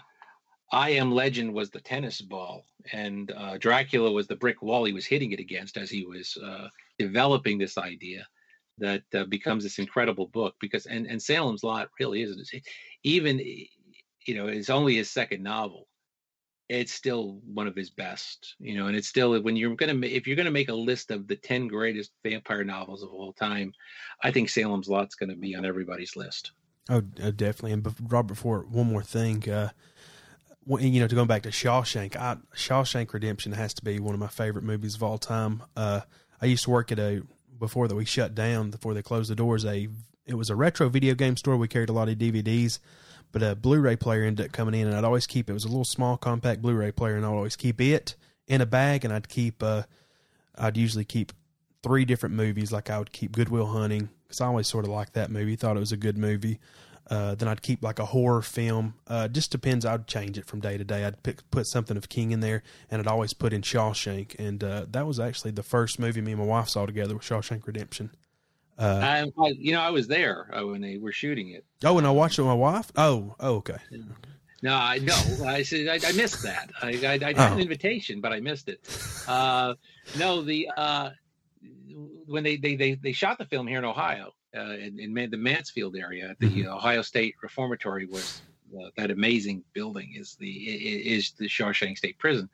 I Am Legend was the tennis ball, and uh, Dracula was the brick wall he was hitting it against as he was uh, developing this idea that uh, becomes this incredible book. Because and and Salem's Lot really is even you know it's only his second novel. It's still one of his best, you know, and it's still when you're gonna if you're gonna make a list of the ten greatest vampire novels of all time, I think Salem's Lot's gonna be on everybody's list. Oh, uh, definitely. And Robert, for one more thing, uh, you know, to go back to Shawshank, I, Shawshank Redemption has to be one of my favorite movies of all time. Uh, I used to work at a before that we shut down, before they closed the doors. A it was a retro video game store. We carried a lot of DVDs, but a Blu-ray player ended up coming in, and I'd always keep it was a little small compact Blu-ray player, and I'd always keep it in a bag, and I'd keep uh, I'd usually keep three different movies. Like I would keep Good Will Hunting because I always sort of liked that movie, thought it was a good movie. Uh, then I'd keep like a horror film. Uh, just depends. I'd change it from day to day. I'd pick, put something of King in there, and I'd always put in Shawshank. And uh, that was actually the first movie me and my wife saw together was Shawshank Redemption. Uh, I, you know, I was there uh, when they were shooting it. Oh, and I watched it with my wife. Oh, oh, okay. No, I no, I said I, I, missed that. I, I, I got oh. an invitation, but I missed it. Uh, no, the when they, they they they shot the film here in Ohio, in, in, the Mansfield area, the mm-hmm. Ohio State Reformatory was uh, that amazing building is the is the Shawshank State Prison,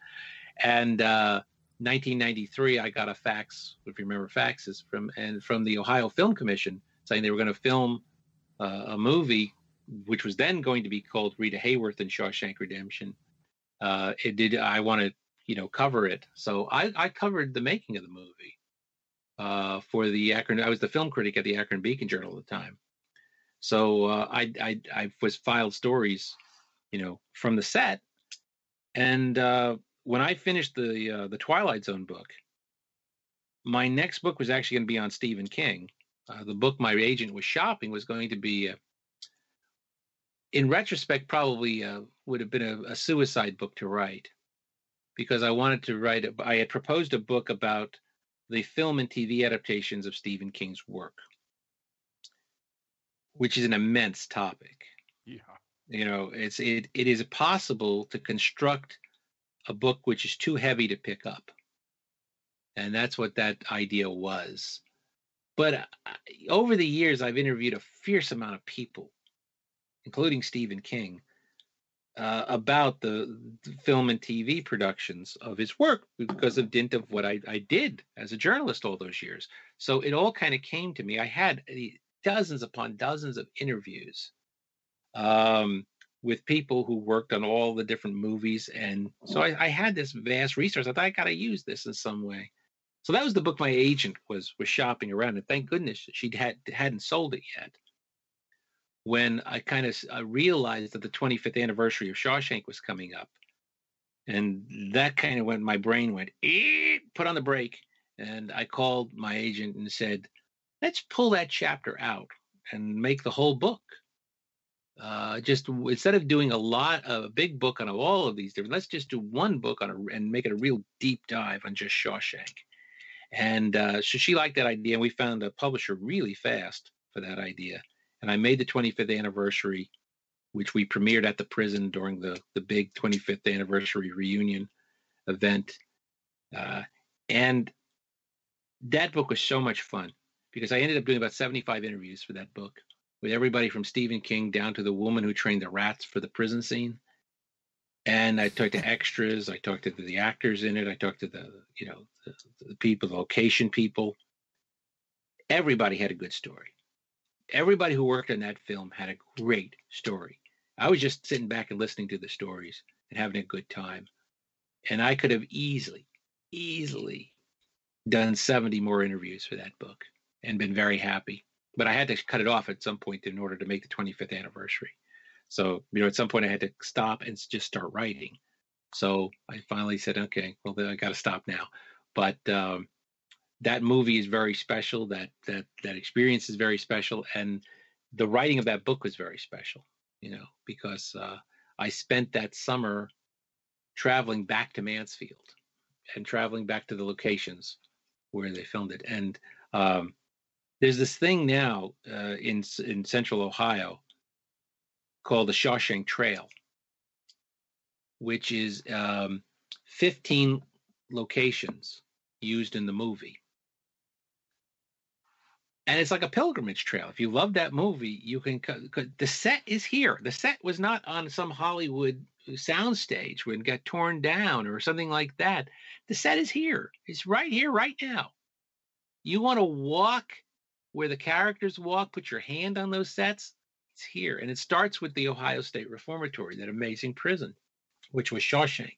and 1993 uh, I got a fax, if you remember faxes from and from the Ohio Film Commission saying they were going to film uh, a movie which was then going to be called Rita Hayworth and Shawshank Redemption. Uh, it did I want to you know cover it, so I, I covered the making of the movie uh, for the Akron. I was the film critic at the Akron Beacon Journal at the time, so uh, I, I, I was filed stories, you know, from the set. And uh, when I finished the uh, the Twilight Zone book, my next book was actually going to be on Stephen King. Uh, the book my agent was shopping was going to be, uh, in retrospect, probably would have been a, a suicide book to write because I wanted to write. A, I had proposed a book about the film and TV adaptations of Stephen King's work, which is an immense topic. Yeah. You know, it's it it is possible to construct a book which is too heavy to pick up. And that's what that idea was. But uh, over the years, I've interviewed a fierce amount of people, including Stephen King, uh, about the, the, film and TV productions of his work because of dint of what I, I did as a journalist all those years. So it all kind of came to me. I had dozens upon dozens of interviews um, with people who worked on all the different movies, and so I, I had this vast resource. I thought I got to use this in some way. So that was the book my agent was was shopping around, and thank goodness she had hadn't sold it yet when I kind of uh, realized that the 25th anniversary of Shawshank was coming up. And that kind of when my brain went, put on the brake. And I called my agent and said, let's pull that chapter out and make the whole book. Uh, just instead of doing a lot of a big book on all of these different, let's just do one book on a, and make it a real deep dive on just Shawshank. And uh, so she liked that idea, and we found a publisher really fast for that idea and I made the 25th anniversary, which we premiered at the prison during the the big 25th anniversary reunion event, uh, and that book was so much fun because I ended up doing about 75 interviews for that book with everybody from Stephen King down to the woman who trained the rats for the prison scene. And I talked to extras. I talked to the actors in it. I talked to the, you know, the, the people, the location people. Everybody had a good story everybody who worked on that film had a great story. I was just sitting back and listening to the stories and having a good time. And I could have easily, easily done 70 more interviews for that book and been very happy. But I had to cut it off at some point in order to make the 25th anniversary. So, you know, at some point I had to stop and just start writing. So I finally said, okay, well, then I got to stop now. But um, that movie is very special. That that that experience is very special, and the writing of that book was very special. You know, because uh, I spent that summer traveling back to Mansfield and traveling back to the locations where they filmed it. And um, there's this thing now uh, in in Central Ohio called the Shawshank Trail, which is um, 15 locations used in the movie. And it's like a pilgrimage trail. If you love that movie, you can. The set is here. The set was not on some Hollywood soundstage when it got torn down or something like that. The set is here. It's right here, right now. You want to walk where the characters walk, put your hand on those sets. It's here. And it starts with the Ohio State Reformatory, that amazing prison, which was Shawshank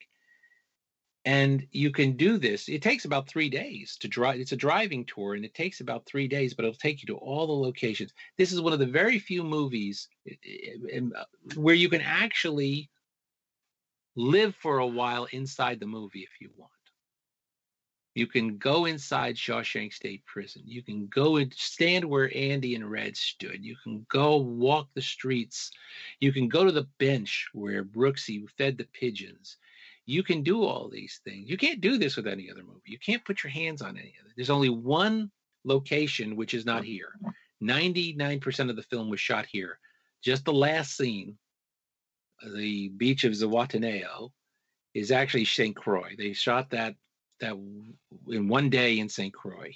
and you can do this it takes about three days to drive it's a driving tour and it takes about three days but it'll take you to all the locations this is one of the very few movies uh, where you can actually live for a while inside the movie if you want you can go inside Shawshank State Prison. You can go and stand where Andy and Red stood. You can go walk the streets. You can go to the bench where Brooksy fed the pigeons you can do all these things. You can't do this with any other movie. You can't put your hands on any of it. There's only one location which is not here. 99% of the film was shot here. Just the last scene, the beach of Zihuatanejo, is actually St. Croix. They shot that that in one day in St. Croix.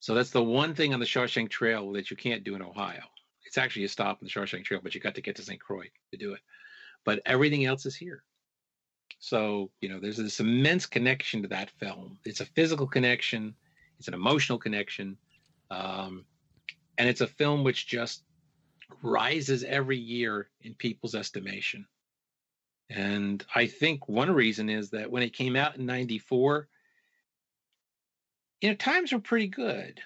So that's the one thing on the Shawshank Trail that you can't do in Ohio. It's actually a stop on the Shawshank Trail, but you got to get to St. Croix to do it. But everything else is here. So, you know, there's this immense connection to that film. It's a physical connection, it's an emotional connection. Um, and it's a film which just rises every year in people's estimation. And I think one reason is that when it came out in 94, you know, times were pretty good.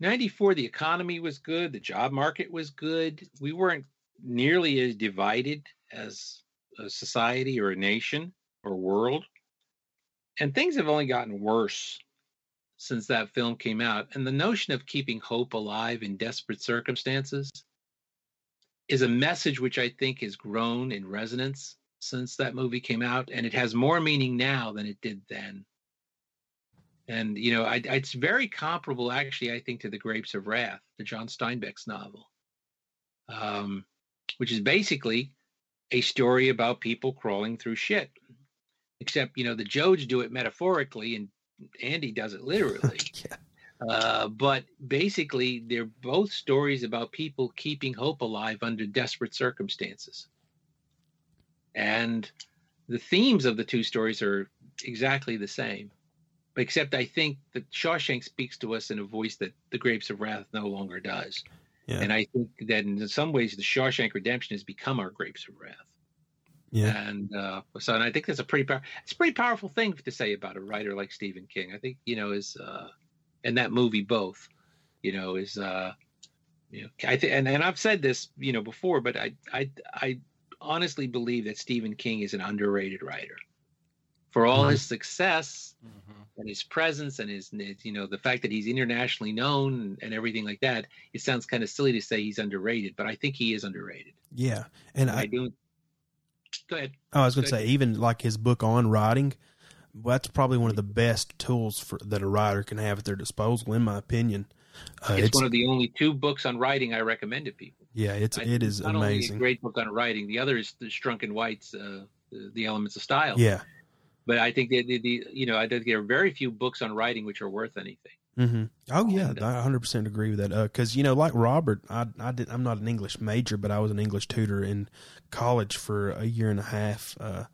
94, the economy was good, the job market was good. We weren't nearly as divided as a society or a nation or world. And things have only gotten worse since that film came out. And the notion of keeping hope alive in desperate circumstances is a message which I think has grown in resonance since that movie came out. And it has more meaning now than it did then. And, you know, I, it's very comparable, actually, I think, to The Grapes of Wrath, the John Steinbeck's novel, um, which is basically a story about people crawling through shit except you know the Joads do it metaphorically and Andy does it literally. [LAUGHS] yeah. Uh, but basically, they're both stories about people keeping hope alive under desperate circumstances. And the themes of the two stories are exactly the same, except I think that Shawshank speaks to us in a voice that The Grapes of Wrath no longer does. Yeah. And I think that in some ways, the Shawshank Redemption has become our Grapes of Wrath. Yeah. And uh, so, and I think that's a pretty power, it's a pretty powerful thing to say about a writer like Stephen King. I think you know is uh, and that movie both, you know, is uh, you know, I think, and, and I've said this, you know, before, but I I I honestly believe that Stephen King is an underrated writer. For all his success mm-hmm. and his presence and his, you know, the fact that he's internationally known and, and everything like that, it sounds kind of silly to say he's underrated, but I think he is underrated. Yeah, and I, I do Go ahead. Oh, I was going to say, even like his book on writing, that's probably one of the best tools for that a writer can have at their disposal, in my opinion. Uh, it's, it's, one of the only two books on writing I recommend to people. Yeah, it's I, it is not amazing. Only a great book on writing. The other is the Strunk White's uh, the Elements of Style. Yeah, but I think that the, the you know I think there are very few books on writing which are worth anything. Mm-hmm. Oh yeah, and, uh, I 100 percent agree with that. Because uh, you know, like Robert, I I did. I'm not an English major, but I was an English tutor in college for a year and a half. Uh,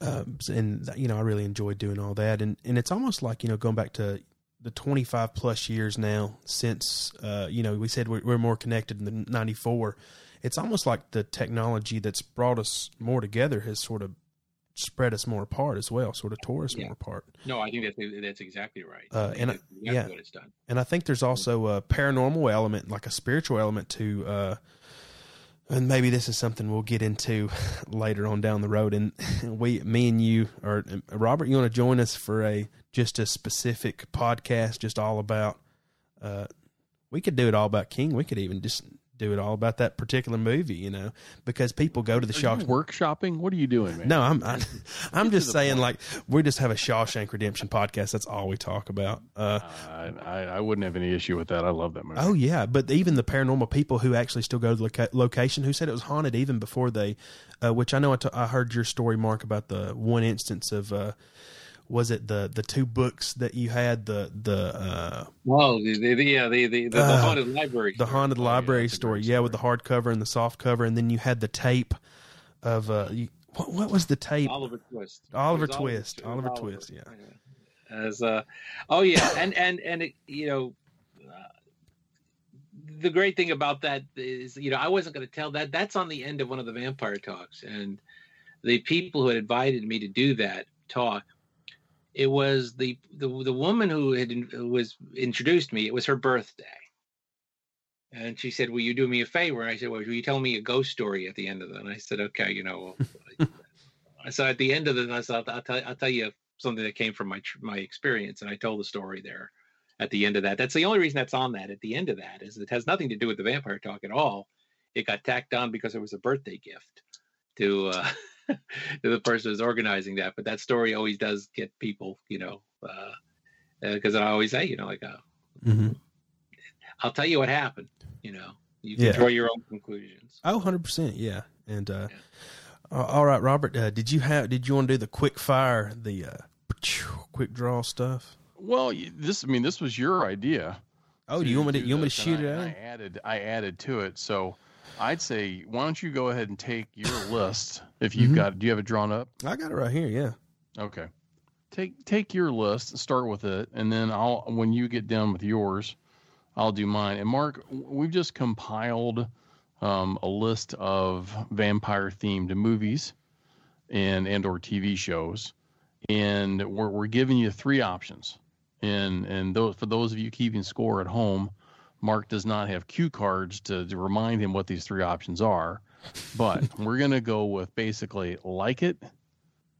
uh, and you know, I really enjoyed doing all that. And and it's almost like you know, going back to the 25 plus years now since uh, you know we said we're, we're more connected than 94. It's almost like the technology that's brought us more together has sort of spread us more apart as well, sort of tore us yeah. more apart. No, I think that's that's exactly right. Uh, and exactly yeah, what it's done. And I think there's also a paranormal element, like a spiritual element to. Uh, and maybe this is something we'll get into [LAUGHS] later on down the road. And [LAUGHS] we, me and you, or Robert, you want to join us for a just a specific podcast, just all about. Uh, we could do it all about King. We could even just do it all about that particular movie, you know, because people go to the Are Shaw. you workshopping? What are you doing, man? No, I'm I, I'm [LAUGHS] just saying, point. like we just have a Shawshank Redemption podcast. That's all we talk about. Uh, I, I, I wouldn't have any issue with that. I love that movie. oh yeah, but even the paranormal people who actually still go to the loca- location who said it was haunted even before they, uh, which I know I t- I heard your story, Mark, about the one instance of. Was it the the two books that you had the the uh, Oh, the, the, the yeah, the the, the, Uh, haunted library. the story. haunted Oh, yeah, library story. Yeah, with the hardcover and the soft cover, and then you had the tape of uh, you, what, what was the tape? Oliver Twist. Oliver Twist. was Oliver Twist, yeah. As uh, oh yeah, and and and it, you know, uh, the great thing about that is you know I wasn't going to tell that. That's on the end of one of the vampire talks, and the people who had invited me to do that talk. It was the the the woman who had who was introduced me. It was her birthday, and she said, "Will you do me a favor?" I said, "Well, will you tell me a ghost story at the end of it?" And I said, "Okay, you know." [LAUGHS] so at the end of it, I said, "I'll, I'll tell I'll tell you something that came from my my experience," and I told the story there at the end of that. That's the only reason that's on that. At the end of that is it has nothing to do with the vampire talk at all. It got tacked on because it was a birthday gift to uh, [LAUGHS] [LAUGHS] the person who's organizing that. But that story always does get people, you know, because I always say, you know, like, uh, Mhm. I'll tell you what happened. You know, you can Yeah. draw your own conclusions. Oh, 100 percent, yeah. And uh, uh, all right, Robert, uh, did you have did you want to do the quick fire, the uh, quick draw stuff? Well, this I mean, this was your idea. Oh, do you want me to you want me to shoot and it out? I added I added to it. So I'd say why don't you go ahead and take your [LAUGHS] list if you've Mhm. got do you have it drawn up? I got it right here. Yeah. Okay. Take take your list, and start with it, and then I'll when you get done with yours, I'll do mine. And Mark, we've just compiled um, a list of vampire themed movies and and or TV shows, and we're we're giving you three options. And and those for those of you keeping score at home, Mark does not have cue cards to, to remind him what these three options are, but [LAUGHS] we're gonna go with basically like it,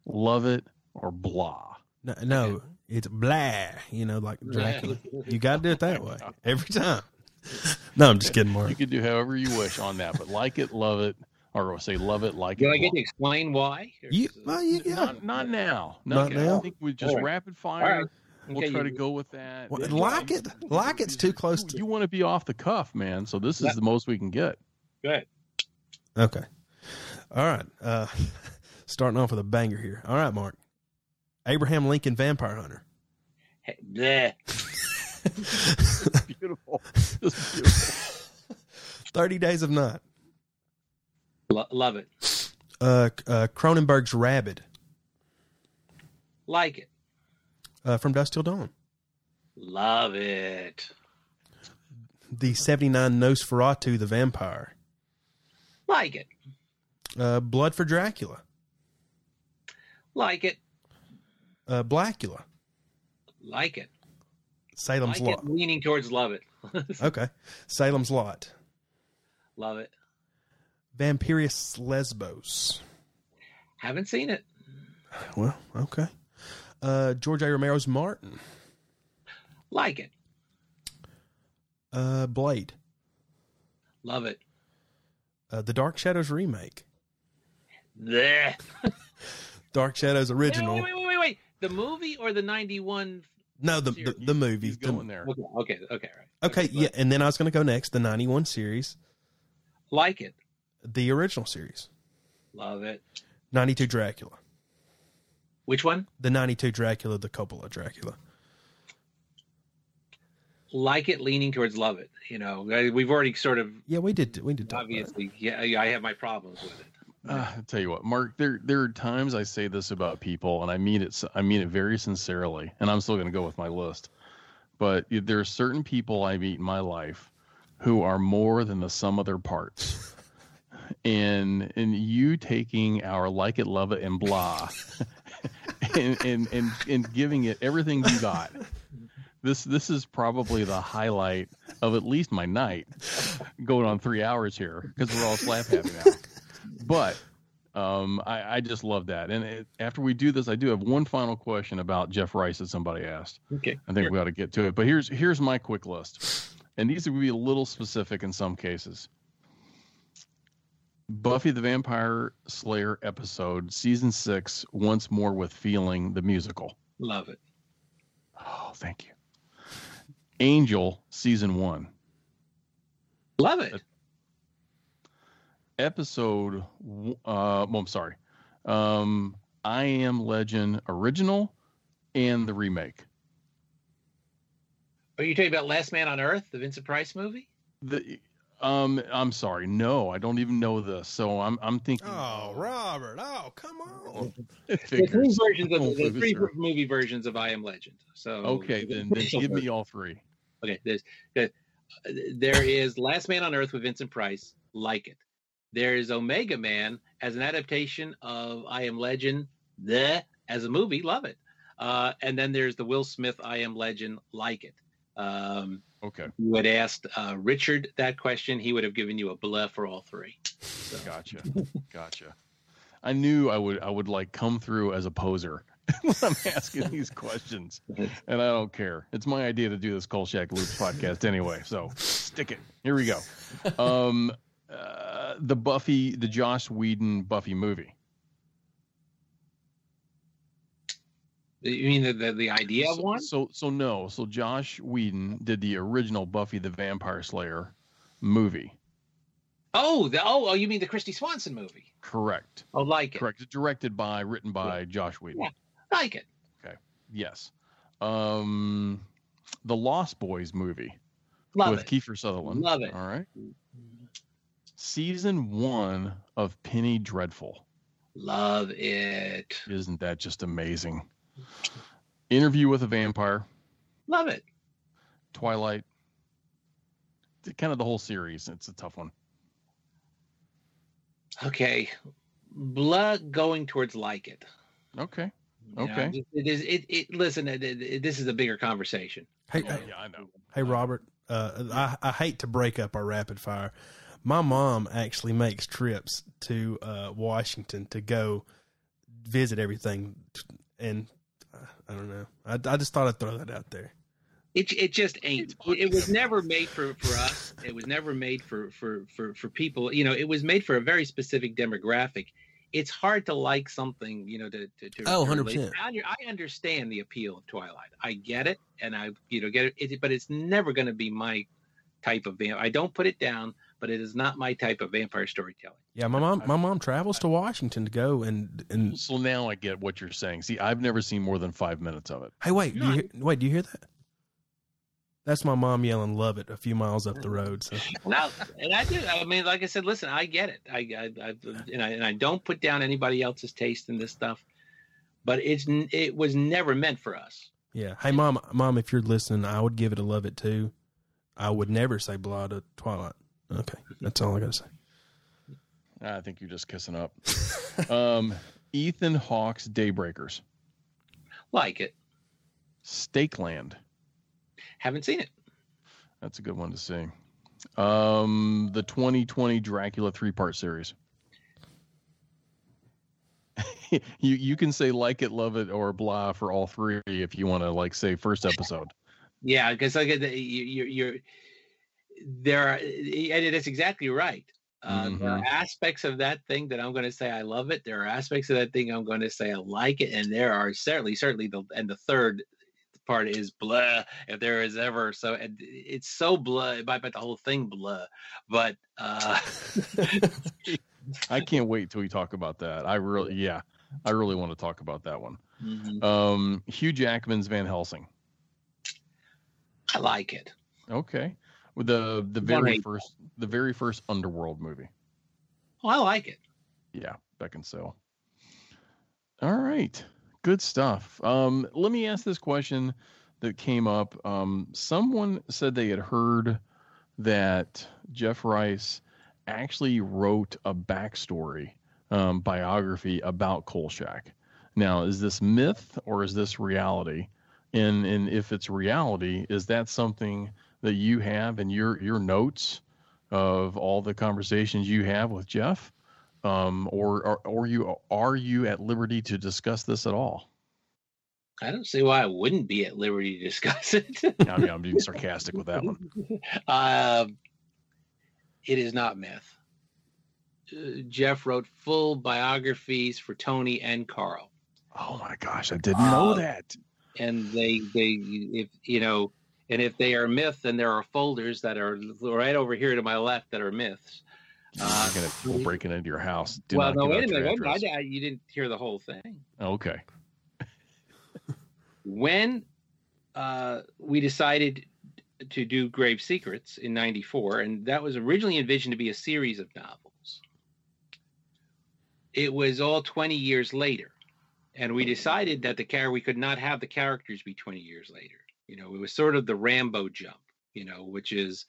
love it, or blah. No, no it's blah. You know, like Dracula. you got to do it that way [LAUGHS] every time. No, I'm just kidding, Mark. You can do however you wish on that, but like it, love it, or say love it, like Do it. Do I get blah. to explain why? You, well, you, yeah. Not not now. Not No, now? I think we just All right. rapid All fire. Right. We'll Okay, try to go with that. Well, Yeah, like you- it, like it's too close You, to. you want to be off the cuff, man. So this is Yeah. the most we can get. Good. Okay. All right. Uh, [LAUGHS] starting off with a banger here. All right, Mark. Abraham Lincoln Vampire Hunter. Hey. [LAUGHS] Beautiful. Beautiful. [LAUGHS] 30 Days of Night. Lo- love it. Uh, uh, Cronenberg's Rabid. Like it. Uh, from Dusk Till Dawn. Love it. The 79 Nosferatu the Vampire. Like it. Uh, Blood for Dracula. Like it. Uh, Blacula. Like it. Salem's like Lot. it. Leaning towards love it. [LAUGHS] Okay. Salem's Lot. love it. Vampyros Lesbos. Haven't seen it. Well, okay. Uh, George A. Romero's Martin. Like it. Uh, Blade. Love it. Uh, the Dark Shadows remake. Bleh. [LAUGHS] Dark Shadows original. wait, wait, wait, wait, wait. The movie or the 91? No, the the, the movie. He's The- going there. Okay, okay, okay, right. okay, yeah, and then I was going to go next. The '91 series, Like it. the original series, Love it. '92 Dracula, Which one? the '92 Dracula, the Coppola Dracula. Like it, leaning towards love it. You know, we've already sort of Yeah, we did. We did. Talk about obviously. Yeah, I have my problems with it. Uh, I tell you what, Mark. There, there are times I say this about people, and I mean it. I mean it very sincerely, and I'm still going to go with my list. But there are certain people I meet in my life who are more than the sum of their parts. [LAUGHS] And and you taking our like it, love it, and blah, [LAUGHS] and, and and and giving it everything you got. This this is probably the highlight of at least my night, going on three hours here because we're all slap happy now but um, I, I just love that. And it, after we do this, I do have one final question about Jeff Rice that somebody asked. Okay. I think we ought to get to it. But here's here's my quick list, and these would be a little specific in some cases. Buffy the Vampire Slayer episode, season six, Once More with Feeling, the musical. Love it. Oh, thank you. Angel, season one. Love it. Episode, uh, well, I'm sorry. Um, I Am Legend original and the remake. Are you talking about Last Man on Earth, the Vincent Price movie? The, um, I'm sorry. No, I don't even know this. So I'm, I'm thinking. Oh, Robert. Oh, come on. it The [LAUGHS] three versions of the three sir. movie versions of I Am Legend. So Okay, then, [LAUGHS] then give me all three. Okay, there's there, there is Last Man on Earth with Vincent Price, like it. There is Omega Man as an adaptation of I Am Legend, the as a movie, love it. Uh, and then there's the Will Smith I Am Legend, like it. Um, Okay, you had asked uh, Richard that question, he would have given you a blah for all three. gotcha, gotcha. I knew I would, I would like come through as a poser [LAUGHS] when I'm asking these questions, and I don't care. It's my idea to do this Kolchak Loops podcast anyway, so stick it. Here we go. Um, uh, the Buffy, the Joss Whedon Buffy movie. You mean the the, the idea of one? So, so no. So Joss Whedon did the original Buffy the Vampire Slayer movie. Oh, the oh, oh, you mean the Kristy Swanson movie? Correct. Oh, like it, Correct. Directed by, written by Joss Whedon. Yeah. like it. Okay. Yes. Um, the Lost Boys movie Love with it. Kiefer Sutherland. Love it. All right. Season one of Penny Dreadful. Love it. Isn't that just amazing? Interview with a Vampire. Love it. Twilight. Kind of the whole series. It's a tough one. Okay. Blood going towards like it. Okay. You know, Okay. it is it, it listen, it, it- this is a bigger conversation. Hey, Oh, yeah, I know. hey, Robert. Uh, I, I hate to break up our rapid fire. My mom actually makes trips to uh, Washington to go visit everything, and I don't know. I, I just thought I'd throw that out there. It it just ain't. It, it was never made for for us. It was never made for for for for people. You know, it was made for a very specific demographic. It's hard to like something, you know, to to, to Oh, 100%. relate. I, understand the appeal of Twilight. I get it, and I you know get it. it but it's never going to be my type of vamp. I don't put it down, but it is not my type of vampire storytelling. Yeah, my mom. My mom travels to Washington to go and and. So now I get what you're saying. See, I've never seen more than five minutes of it. Hey, wait, do you hear, wait, do you hear that? That's my mom yelling "Love it" a few miles up the road. So [LAUGHS] No, and I do. I mean, like I said, listen, I get it. I, I, I and I and I don't put down anybody else's taste in this stuff, but it's it was never meant for us. yeah. Hey, mom, mom, if you're listening, I would give it a "Love it" too. I would never say "Blood" to Twilight. Okay, that's all I gotta say. I think you're just kissing up. [LAUGHS] um, Ethan Hawke's Daybreakers, Like it. Stakeland. Haven't seen it. That's a good one to see. Um, the 2020 Dracula three part series. [LAUGHS] you you can say like it, love it, or blah for all three if you want to like say first episode. Yeah, because like you, you, you're there are, and that's exactly right. Uh, There are aspects of that thing that I'm going to say I love it. There are aspects of that thing I'm going to say I like it, and there are certainly, certainly the and the third part is blah. If there is ever so, and it's so blah. It might make the whole thing blah, but uh, [LAUGHS] I can't wait till we talk about that. I really, yeah, I really want to talk about that one. mhm, Um, Hugh Jackman's Van Helsing. I like it. Okay, the the very first the very first Underworld movie. Oh, I like it. Yeah, Beckinsale. All right, good stuff. Um, let me ask this question that came up. Um, someone said they had heard that Jeff Rice actually wrote a backstory um, biography about Kolchak. Now, is this myth or is this reality? And and if it's reality, is that something that you have and your your notes of all the conversations you have with Jeff? um, or, or or you are you at liberty to discuss this at all? I don't see why I wouldn't be at liberty to discuss it. I mean, I'm being sarcastic with that one. [LAUGHS] Um, it is not myth. uh, Jeff wrote full biographies for Tony and Carl. Oh my gosh, I didn't know Uh, that. and they they if you know and if they are myth then there are folders that are right over here to my left that are myths [LAUGHS] I'm gonna people breaking into your house. Do well no wait a minute. Wait, I, you didn't hear the whole thing Okay. when uh, we decided to do grave secrets in 94 and that was originally envisioned to be a series of novels it was all 20 years later and we decided that the character we could not have the characters be 20 years later you know it was sort of the rambo jump you know which is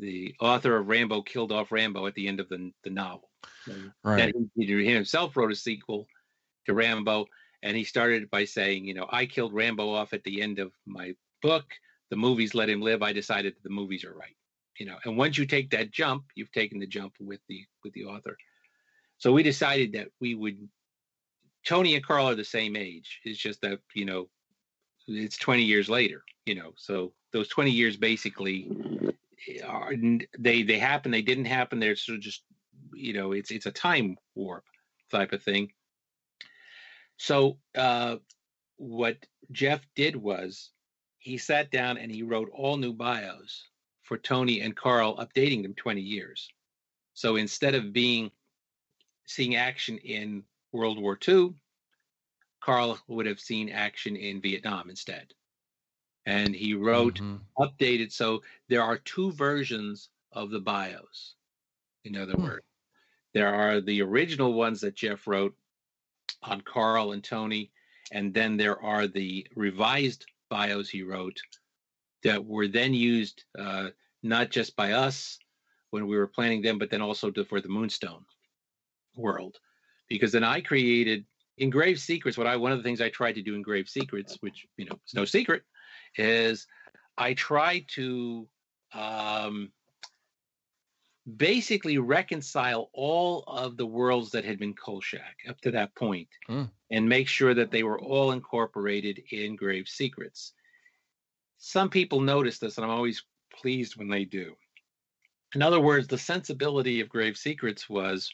the author of rambo killed off rambo at the end of the, the novel. Right. that he, he himself wrote a sequel to rambo and he started by saying you know i killed rambo off at the end of my book. The movies let him live. I decided that the movies are right. You know and once you take that jump you've taken the jump with the with the author. So we decided that we would tony and carl are the same age. It's just that you know it's 20 years later you know so those 20 years basically are they they happen they didn't happen they're sort of just you know it's it's a time warp type of thing. So uh what jeff did was he sat down and he wrote all new bios for tony and carl updating them 20 years. So instead of being seeing action in world war ii carl would have seen action in vietnam instead and he wrote Mhm. updated so there are two versions of the bios in other Hmm. words there are the original ones that jeff wrote on carl and tony and then there are the revised bios he wrote that were then used uh, not just by us when we were planning them but then also to, for the moonstone world because then i created in grave secrets what i one of the things i tried to do in grave secrets which you know is no secret is I try to um, basically reconcile all of the worlds that had been Kolchak up to that point Mm. and make sure that they were all incorporated in Grave Secrets. Some people notice this, and I'm always pleased when they do. In other words, the sensibility of Grave Secrets was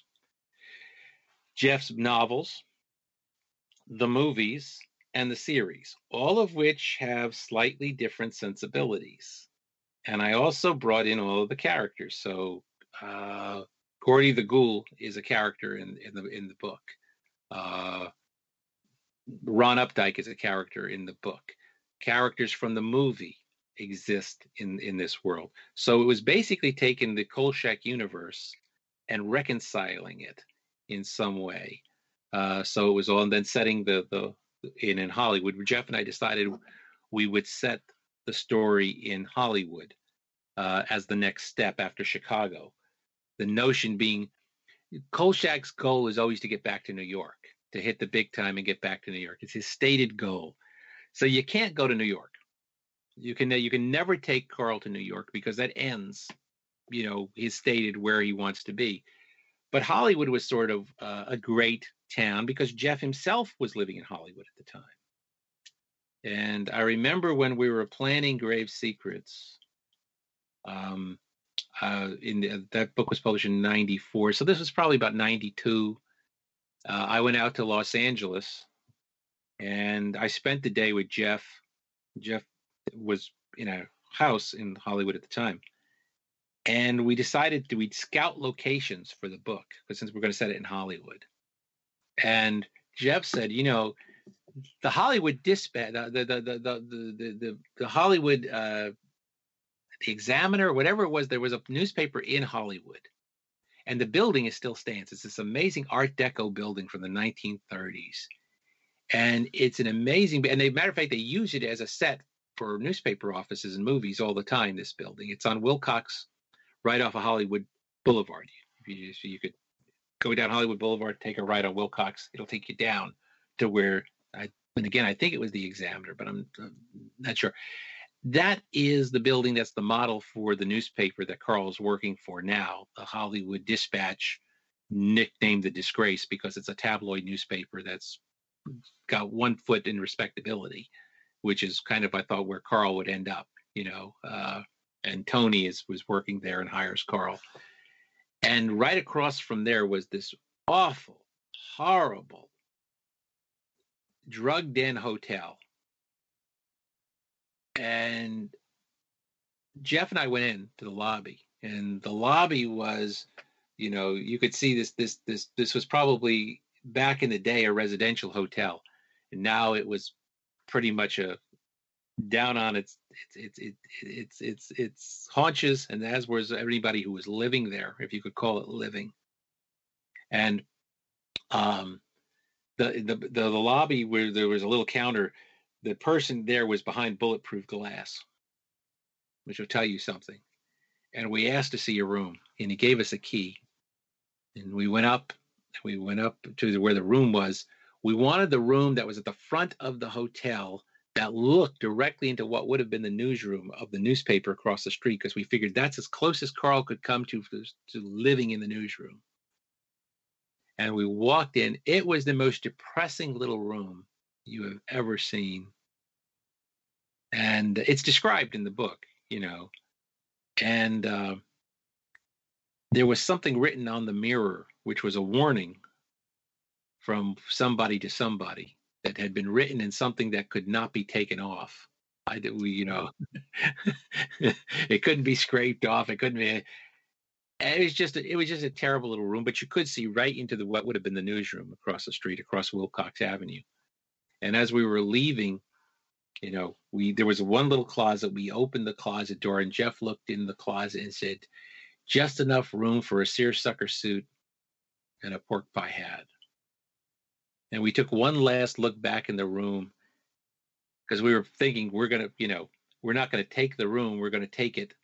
Jeff's novels, the movies, and the series, all of which have slightly different sensibilities. And I also brought in all of the characters. So uh, Gordy the Ghoul is a character in, in the in the book. Uh, Ron Updyke is a character in the book. Characters from the movie exist in in this world. So it was basically taking the Kolchak universe and reconciling it in some way. Uh, so it was all and then setting the the in in Hollywood. Jeff and I decided we would set the story in Hollywood uh, as the next step after Chicago. The notion being, Kolchak's goal is always to get back to New York, to hit the big time and get back to New York. It's his stated goal. So you can't go to New York. You can you can never take Carl to New York because that ends, you know, his stated where he wants to be. But Hollywood was sort of uh, a great town because Jeff himself was living in Hollywood at the time. And I remember when we were planning Grave Secrets, um, uh, in the, that book was published in 94. So this was probably about 92. Uh, I went out to Los Angeles and I spent the day with Jeff. Jeff was in a house in Hollywood at the time. And we decided that we'd scout locations for the book, because since we're going to set it in Hollywood. And Jeff said, you know, the Hollywood Dispatch, the the the the the the, the, Hollywood uh, the Examiner, whatever it was, there was a newspaper in Hollywood, and the building is still stands. It's this amazing Art Deco building from the 1930s, and it's an amazing. And they matter of fact, they use it as a set for newspaper offices and movies all the time. This building, it's on Wilcox, right off of Hollywood Boulevard. You, you could go down Hollywood Boulevard, take a ride on Wilcox. It'll take you down to where I. And again, I think it was the Examiner, but I'm, I'm not sure. That is the building that's the model for the newspaper that Carl is working for now, the Hollywood Dispatch, nicknamed the Disgrace because it's a tabloid newspaper that's got one foot in respectability, which is kind of I thought where Carl would end up, you know. Uh, and Tony is was working there and hires Carl. And right across from there was this awful, horrible, drugged in hotel. And Jeff and I went in to the lobby, and the lobby was, you know, you could see this this this this was probably back in the day a residential hotel, and now it was pretty much a down on its its its its its its haunches, and as was everybody who was living there, if you could call it living. And um, the the the, the lobby where there was a little counter, the person there was behind bulletproof glass, which will tell you something. And we asked to see a room, and he gave us a key. And we went up. We went up to where the room was. We wanted the room that was at the front of the hotel that looked directly into what would have been the newsroom of the newspaper across the street because we figured that's as close as Carl could come to to living in the newsroom. And we walked in. It was the most depressing little room you have ever seen. And it's described in the book, you know. And uh, there was something written on the mirror, which was a warning from somebody to somebody that had been written in something that could not be taken off. I did, we, you know, [LAUGHS] it couldn't be scraped off. It couldn't be. Eh, it was just, a, it was just a terrible little room, but you could see right into the what would have been the newsroom across the street, across Wilcox Avenue. And as we were leaving, you know, we there was one little closet. We opened the closet door, and Jeff looked in the closet and said, "Just enough room for a seersucker suit and a pork pie hat." And we took one last look back in the room because we were thinking we're going to you know we're not going to take the room we're going to take it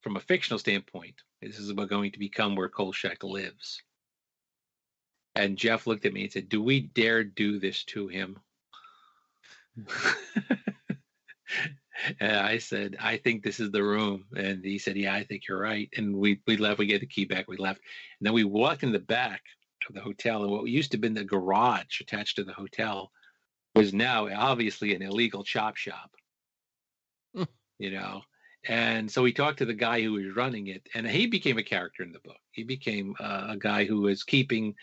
from a fictional standpoint. This is about going to become where kolchak lives. And jeff looked at me and said do we dare do this to him? [LAUGHS] And i said i think this is the room. And he said yeah i think you're right. And we we left we get the key back we left. And then we walked in the back of the hotel. And what used to have been the garage attached to the hotel was now obviously an illegal chop shop. Hmm. you know, and so we talked to the guy who was running it, and he became a character in the book. He became uh, a guy who was keeping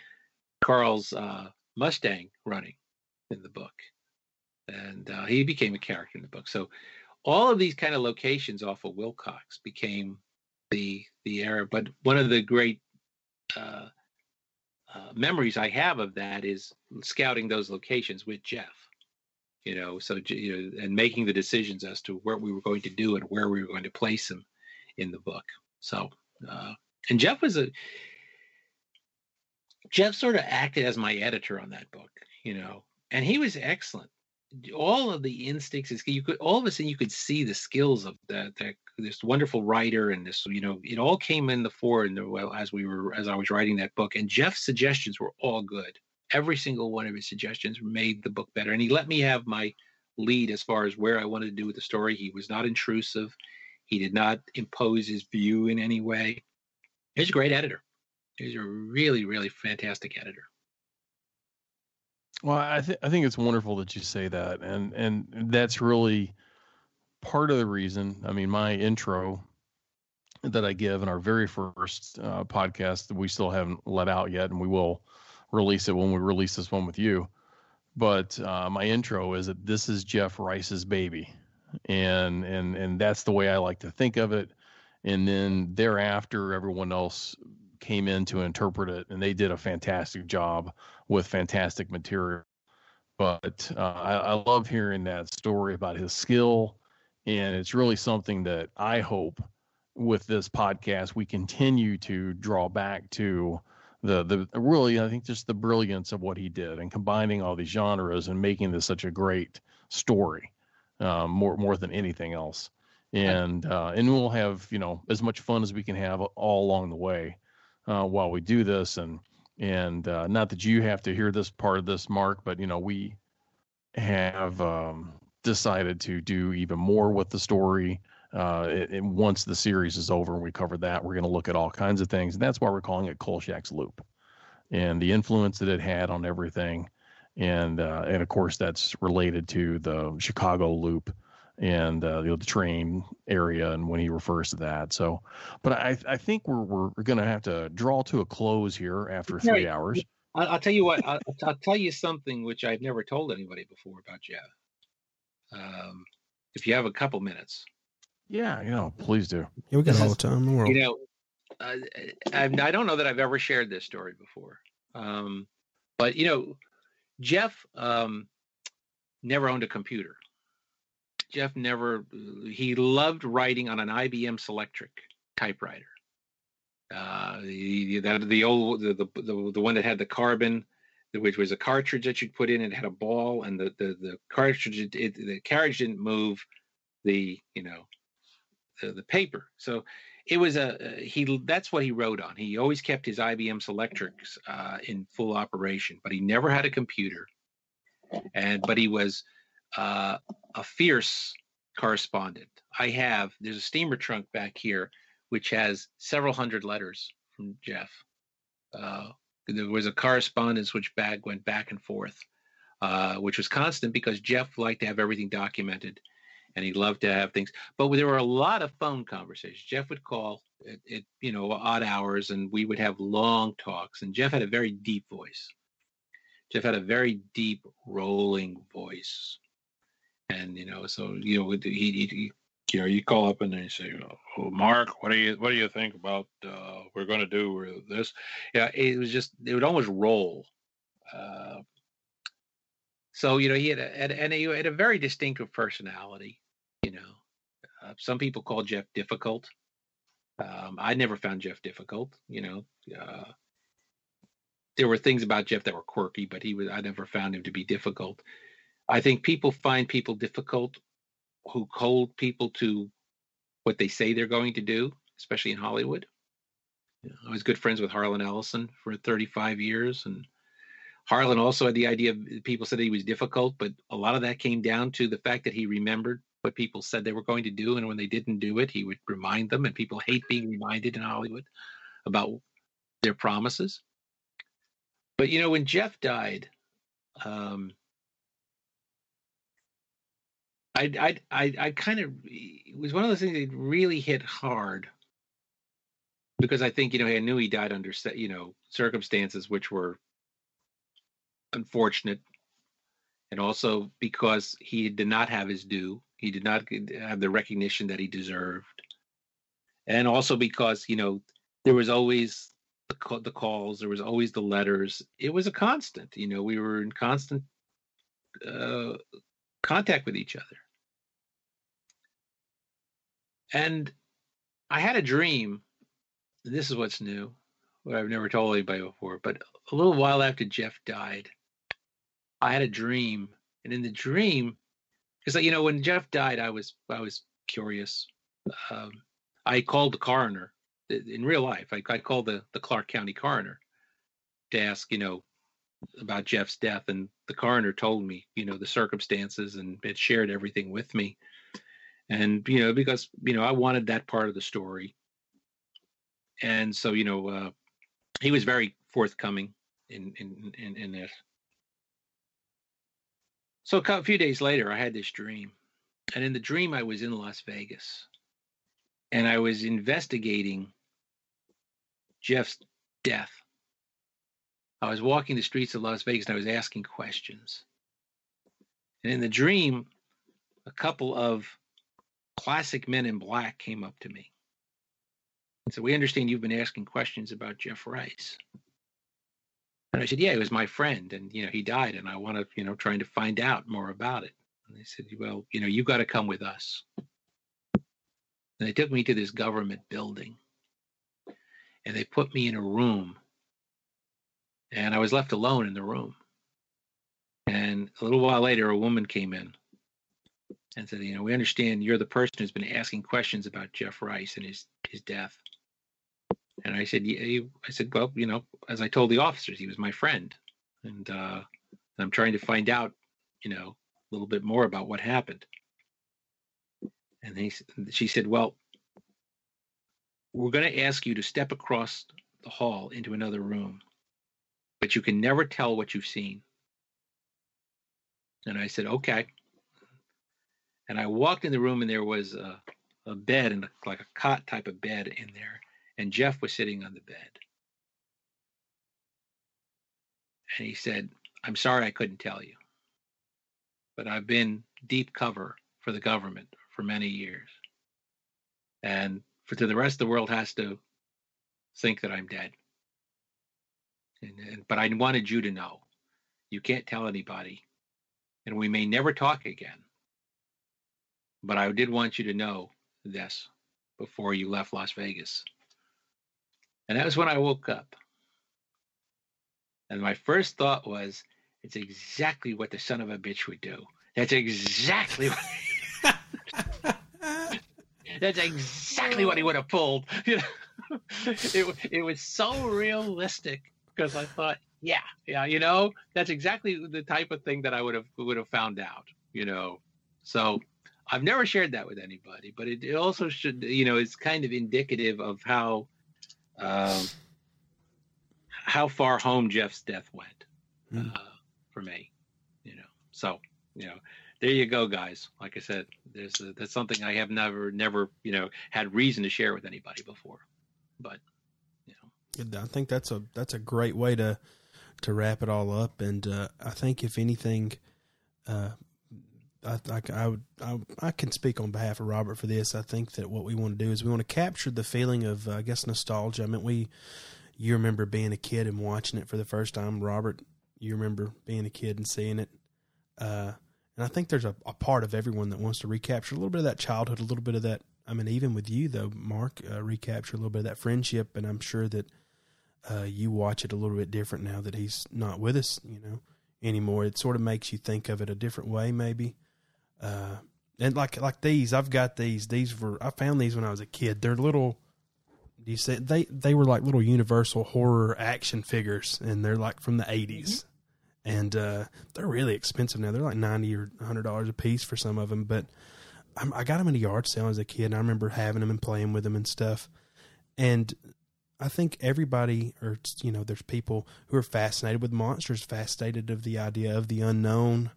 Carl's uh, Mustang running in the book, and uh, he became a character in the book. So all of these kind of locations off of Wilcox became the the era. But one of the great uh, uh, memories I have of that is scouting those locations with Jeff. You know, so you know, and making the decisions as to what we were going to do and where we were going to place him in the book. So, uh, and Jeff was a Jeff sort of acted as my editor on that book. You know, and he was excellent all of the instincts is you could all of a sudden you could see the skills of that that this wonderful writer and this you know it all came in the fore the well as we were as I was writing that book and Jeff's suggestions were all good. Every single one of his suggestions made the book better and he let me have my lead as far as where I wanted to do with the story. He was not intrusive. He did not impose his view in any way. He's a great editor. He's a really really fantastic editor. Well, I think I think it's wonderful that you say that, and and that's really part of the reason. I mean, my intro that I give in our very first uh, podcast that we still haven't let out yet, and we will release it when we release this one with you. But uh, my intro is that this is Jeff Rice's baby, and and and that's the way I like to think of it. And then thereafter, everyone else came in to interpret it, and they did a fantastic job with fantastic material. But uh, I, I love hearing that story about his skill, and it's really something that I hope with this podcast we continue to draw back to the the really I think just the brilliance of what he did and combining all these genres and making this such a great story um, more more than anything else. And uh, and we'll have you know as much fun as we can have all along the way uh, while we do this. And and uh, not that you have to hear this part of this mark but you know we have um, decided to do even more with the story uh, it, it, once the series is over and we cover that we're going to look at all kinds of things. And that's why we're calling it kolchak's loop and the influence that it had on everything. And uh, and of course that's related to the chicago loop and uh, you know, the train area and when he refers to that. So, but I I think we're we're, we're going to have to draw to a close here after three hours. I'll, I'll tell you what. I'll, I'll, tell you something which I've never told anybody before about Jeff. Um, if you have a couple minutes. Yeah, you know, please do. Yeah, we got all the time in the world. You know, uh, I, I don't know that I've ever shared this story before. Um, but you know, Jeff um, never owned a computer. Jeff never. He loved writing on an IBM Selectric typewriter. Uh, the, that the old the, the the one that had the carbon, which was a cartridge that you'd put in. It had a ball, and the the the cartridge it, the carriage didn't move the you know the, the paper. So it was a he. That's what he wrote on. He always kept his IBM Selectrics uh, in full operation, but he never had a computer. And but he was uh, a fierce correspondent. I have there's a steamer trunk back here which has several hundred letters from Jeff. Uh, there was a correspondence which back went back and forth, uh, which was constant because Jeff liked to have everything documented, and he loved to have things. But there were a lot of phone conversations. Jeff would call at, at you know odd hours, and we would have long talks. And Jeff had a very deep voice. Jeff had a very deep, rolling voice, and you know, so you know, he, he you know, you call up and they say, "Oh, Mark, what do you what do you think about uh, we're going to do this?" Yeah, it was just it would almost roll. Uh, so you know, he had a, and he had a very distinctive personality. You know, uh, some people call Jeff difficult. Um, I never found Jeff difficult. You know, uh, there were things about Jeff that were quirky, but he was I never found him to be difficult. I think people find people difficult who hold people to what they say they're going to do, especially in Hollywood. You know, I was good friends with Harlan Ellison for 35 years, and Harlan also had the idea of people said he was difficult, but a lot of that came down to the fact that he remembered what people said they were going to do, and when they didn't do it, he would remind them. And people hate being reminded in Hollywood about their promises. But you know, when Jeff died, um, I I I, I kind of it was one of those things that really hit hard because I think you know I knew he died under you know circumstances which were unfortunate, and also because he did not have his due, he did not have the recognition that he deserved, and also because you know there was always the, calls, there was always the letters. It was a constant. You know, we were in constant uh, contact with each other. And I had a dream. This is what's new, what I've never told anybody before. But a little while after Jeff died, I had a dream, and in the dream, because you know when Jeff died, I was I was curious. Um, I called the coroner in real life. I, I called the the Clark County coroner to ask, you know, about Jeff's death, and the coroner told me, you know, the circumstances and had shared everything with me and you know because you know I wanted that part of the story, and so you know uh, he was very forthcoming in in in, in this. So a few days later, I had this dream, and in the dream, I was in Las Vegas, and I was investigating Jeff's death. I was walking the streets of Las Vegas and I was asking questions. And in the dream, a couple of classic men in black came up to me and said, We understand you've been asking questions about Jeff Rice. And I said, Yeah, he was my friend, and you know, he died, and I want to, you know, trying to find out more about it. And they said, Well, you know, you've got to come with us. And they took me to this government building and they put me in a room. And I was left alone in the room. And a little while later, a woman came in and said, you know, we understand you're the person who's been asking questions about Jeff Rice and his his death. And I said, yeah, I said, well, you know, as I told the officers, he was my friend, and uh, I'm trying to find out, you know, a little bit more about what happened. And they, she said, well, we're going to ask you to step across the hall into another room, but you can never tell what you've seen. And I said, okay. And I walked in the room and there was a, a bed and like a cot type of bed in there. And Jeff was sitting on the bed. And he said, I'm sorry I couldn't tell you, but I've been deep cover for the government for many years. And for to the rest of the world has to think that I'm dead. And, and, but I wanted you to know you can't tell anybody, and we may never talk again. But I did want you to know this before you left Las Vegas. And that was when I woke up. And my first thought was, it's exactly what the son of a bitch would do. That's exactly what. [LAUGHS] That's exactly what he would have pulled. [LAUGHS] You know, it it was so realistic because I thought, yeah, yeah, you know, that's exactly the type of thing that I would have would have found out. You know, so I've never shared that with anybody, but it, it also should, you know, it's kind of indicative of how um, how far home Jeff's death went mm. uh, for me. You know, so you know, there you go, guys. Like I said, there's a, that's something I have never, never, you know, had reason to share with anybody before. But you know, I think that's a that's a great way to to wrap it all up. And uh, I think if anything, uh, I, I, I, would I, I, can speak on behalf of Robert for this. I think that what we want to do is we want to capture the feeling of uh, I guess nostalgia. I mean, we you remember being a kid and watching it for the first time, Robert. You remember being a kid and seeing it. Uh, and I think there's a, a, part of everyone that wants to recapture a little bit of that childhood, a little bit of that. I mean, even with you though, Mark, uh, recapture a little bit of that friendship. And I'm sure that uh, you watch it a little bit different now that he's not with us, you know, anymore. It sort of makes you think of it a different way, maybe. Uh, and like like these, I've got these. These were I found these when I was a kid. They're little. Do you say they they were like little Universal horror action figures, and they're like from the 80s. Mm-hmm and uh, they're really expensive now. They're like ninety or hundred dollars a piece for some of them. But I'm, i got them in a yard sale as a kid, and I remember having them and playing with them and stuff. And I think everybody, or you know, there's people who are fascinated with monsters, fascinated of the idea of the unknown.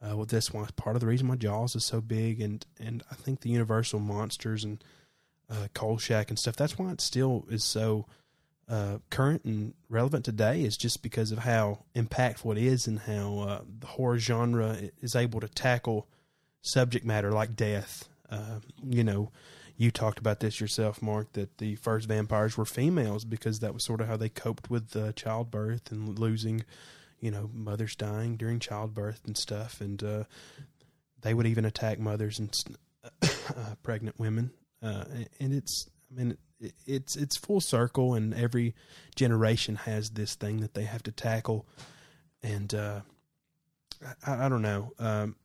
Uh, well, that's why part of the reason my Jaws is so big, and and I think the Universal monsters and uh, Kolchak and stuff. That's why it still is so uh, current and relevant today is just because of how impactful it is and how uh, the horror genre is able to tackle subject matter like death. Uh, you know, you talked about this yourself, Mark, that the first vampires were females because that was sort of how they coped with childbirth and losing, you know, mothers dying during childbirth and stuff. And uh, they would even attack mothers and [COUGHS] uh, pregnant women. and it's, I mean, it's it's full circle, and every generation has this thing that they have to tackle. And uh, I, I, don't know. Um,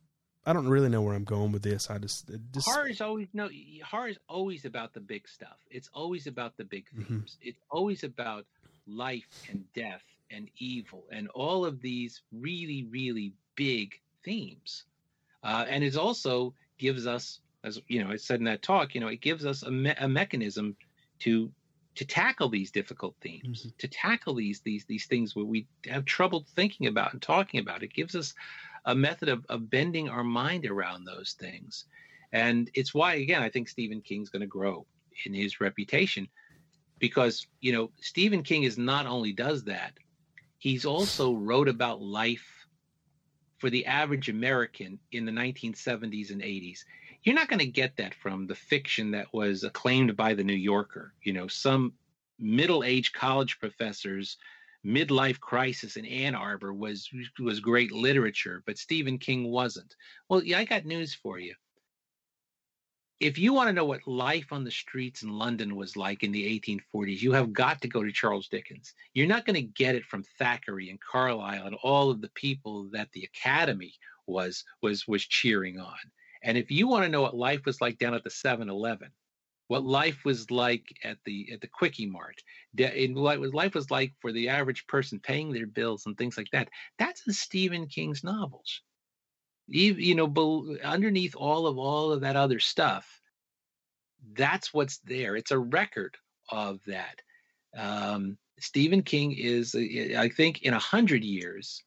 I don't really know where I'm going with this. I just, just horror is always no horror is always about the big stuff. It's always about the big mm-hmm. themes. Mm-hmm. It's always about life and death and evil and all of these really really big themes. Uh, and it also gives us, as you know, I said in that talk, you know, it gives us a, me- a mechanism to to tackle these difficult themes, mm-hmm. to tackle these these these things where we have trouble thinking about and talking about. It gives us a method of, of bending our mind around those things. And it's why again I think Stephen King's going to grow in his reputation because you know Stephen King is not only does that, he's also wrote about life for the average American in the 1970s and 80s you're not going to get that from the fiction that was acclaimed by the New Yorker. You know, some middle-aged college professors midlife crisis in Ann Arbor was was great literature, but Stephen King wasn't. Well, yeah, I got news for you. If you want to know what life on the streets in London was like in the 1840s, you have got to go to Charles Dickens. You're not going to get it from Thackeray and Carlyle and all of the people that the Academy was was was cheering on. And if you want to know what life was like down at the 7-Eleven, what life was like at the at the quickie mart, in what life was like for the average person paying their bills and things like that, that's in Stephen King's novels. You, know, underneath all of all of that other stuff, that's what's there. It's a record of that. Um, Stephen King is, I think, in a hundred years,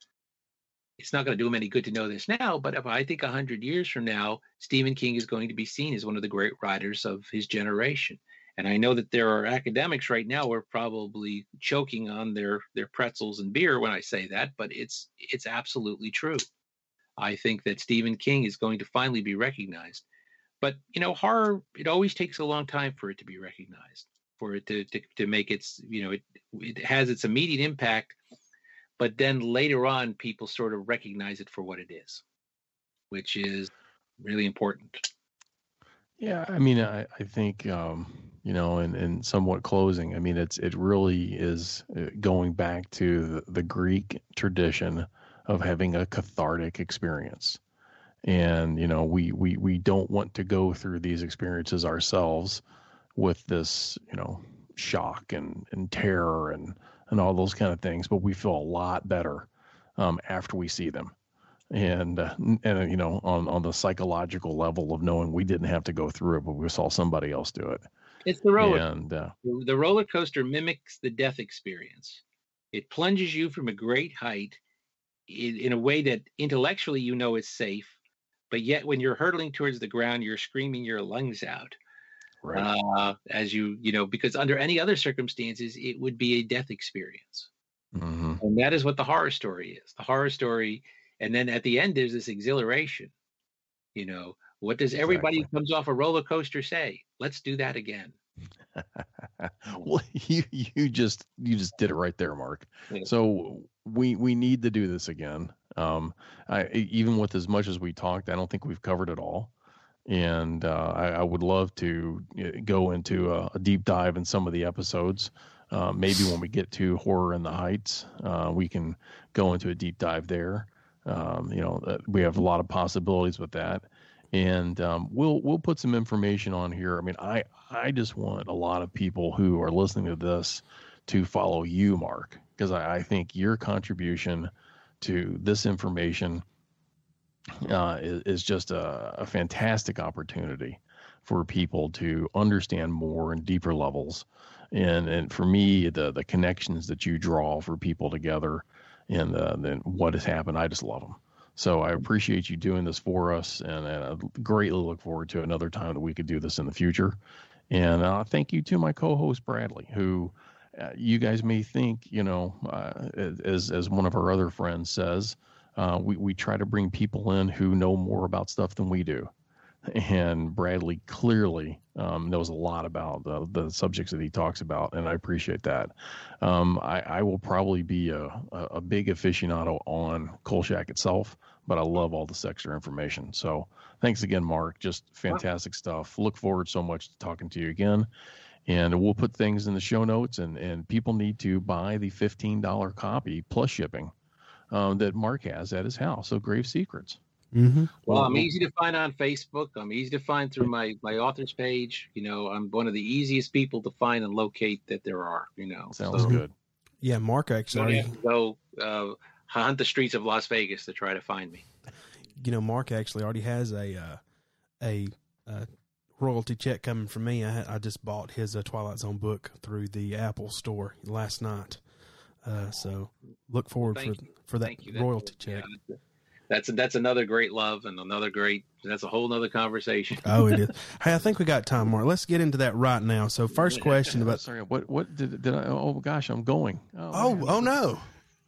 it's not going to do him any good to know this now, but I think a hundred years from now, Stephen King is going to be seen as one of the great writers of his generation. And I know that there are academics right now who are probably choking on their their pretzels and beer when I say that, but it's it's absolutely true. I think that Stephen King is going to finally be recognized. But you know, horror it always takes a long time for it to be recognized, for it to to, to make its you know it it has its immediate impact, but then later on people sort of recognize it for what it is, which is really important. Yeah, I mean, I, I think um, you know, and and somewhat closing. I mean, it's it really is uh, going back to the, the Greek tradition of having a cathartic experience, and you know, we we we don't want to go through these experiences ourselves with this, you know, shock and and terror and and all those kind of things, but we feel a lot better um, after we see them and uh, and you know on on the psychological level of knowing we didn't have to go through it but we saw somebody else do it It's the roller. and uh, the roller coaster mimics the death experience. It plunges you from a great height in, in a way that intellectually you know is safe, but yet when you're hurtling towards the ground, you're screaming your lungs out. right Uh, as you, you know, because under any other circumstances, it would be a death experience. hmm And that is what the horror story is. The horror story, and then at the end, there's this exhilaration. You know, what does everybody who Exactly. comes off a roller coaster say? Let's do that again. [LAUGHS] well [LAUGHS] you you just you just did it right there mark. Yeah. so we we need to do this again. Um i even with as much as we talked i don't think we've covered it all. And uh, I, I would love to uh, go into a, a deep dive in some of the episodes. Uh, maybe when we get to horror in the heights uh, we can go into a deep dive there. Um, you know uh, we have a lot of possibilities with that and um, we'll we'll put some information on here. I mean, I I just want a lot of people who are listening to this to follow you, Mark, because I, I think your contribution to this information uh, is, is just a, a fantastic opportunity for people to understand more and deeper levels. And and for me, the the connections that you draw for people together, and uh, then what has happened, I just love them. So I appreciate you doing this for us, and, and I greatly look forward to another time that we could do this in the future. And uh, thank you to my co-host Bradley, who uh, you guys may think, you know, uh, as as one of our other friends says, uh, we we try to bring people in who know more about stuff than we do, and Bradley clearly um, knows a lot about the, the subjects that he talks about, and I appreciate that. Um, I, I will probably be a, a, big aficionado on Kolchak itself, but I love all this extra information. So thanks again, Mark. Just fantastic stuff. Look forward so much to talking to you again. And we'll put things in the show notes, and, and people need to buy the $15 copy plus shipping um, that Mark has at his house. So Grave Secrets. Mm-hmm. Well, I'm easy to find on Facebook. I'm easy to find through my my author's page. You know, I'm one of the easiest people to find and locate that there are. You know, Sounds So good. Yeah, Mark actually, have go uh, hunt the streets of Las Vegas to try to find me. you know, Mark actually already has a uh, a uh, royalty check coming from me. I, I just bought his uh, Twilight Zone book through the Apple Store last night. Uh, so look forward Thank for for that That- royalty check. yeah, that's that's another great love and another great. That's a whole nother conversation. Oh, it is. [LAUGHS] hey, I think we got time, more. Let's get into that right now. So, first question about. Sorry, what what did did I? Oh gosh, I'm going. Oh, man. oh no!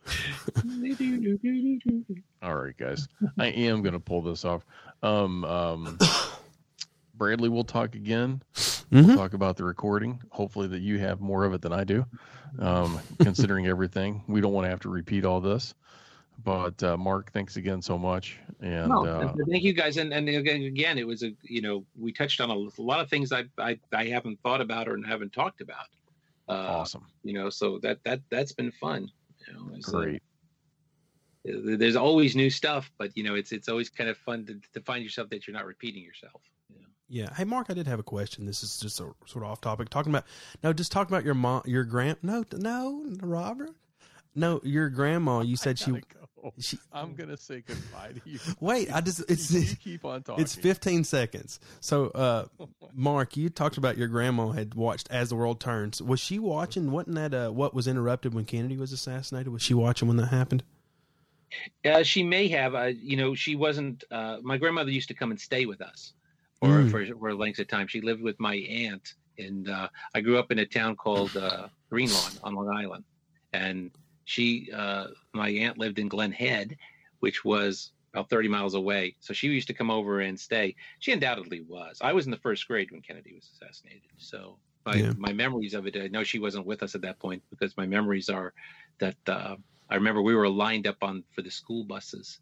[LAUGHS] All right, guys. I am going to pull this off. Um, um, [COUGHS] Bradley, we'll talk again. We'll Mhm. talk about the recording. Hopefully, that you have more of it than I do. Um, considering everything, we don't want to have to repeat all this. But uh, Mark, thanks again so much. And No, uh, thank you guys. And and again, again, it was a you know we touched on a, a lot of things I, I I haven't thought about or haven't talked about. Uh, awesome, You know, so that that that's been fun. You know, it's, uh, great. there's always new stuff, but you know, it's it's always kind of fun to, to find yourself that you're not repeating yourself. You know? Yeah. Hey, Mark, I did have a question. This is just a sort of off topic. Talking about no, just talking about your mom, your grand. No, no, Robert. No, your grandma. You said she. Gotta [LAUGHS] go. she I'm gonna say goodbye to you. [LAUGHS] wait. I just it's you keep on talking. it's 15 seconds. So, uh, [LAUGHS] Mark, you talked about your grandma had watched As the World Turns. Was she watching? Wasn't that uh, what was interrupted when Kennedy was assassinated? Was she watching when that happened? Uh, she may have. Uh, you know, she wasn't. Uh, my grandmother used to come and stay with us for Mm. for, for lengths of time. She lived with my aunt, and uh, I grew up in a town called uh, Greenlawn on Long Island, and she, uh, my aunt, lived in Glen Head, which was about 30 miles away. So she used to come over and stay. She undoubtedly was. I was in the first grade when Kennedy was assassinated, so. My, Yeah. my memories of it, I know she wasn't with us at that point because my memories are that uh, I remember we were lined up on for the school buses.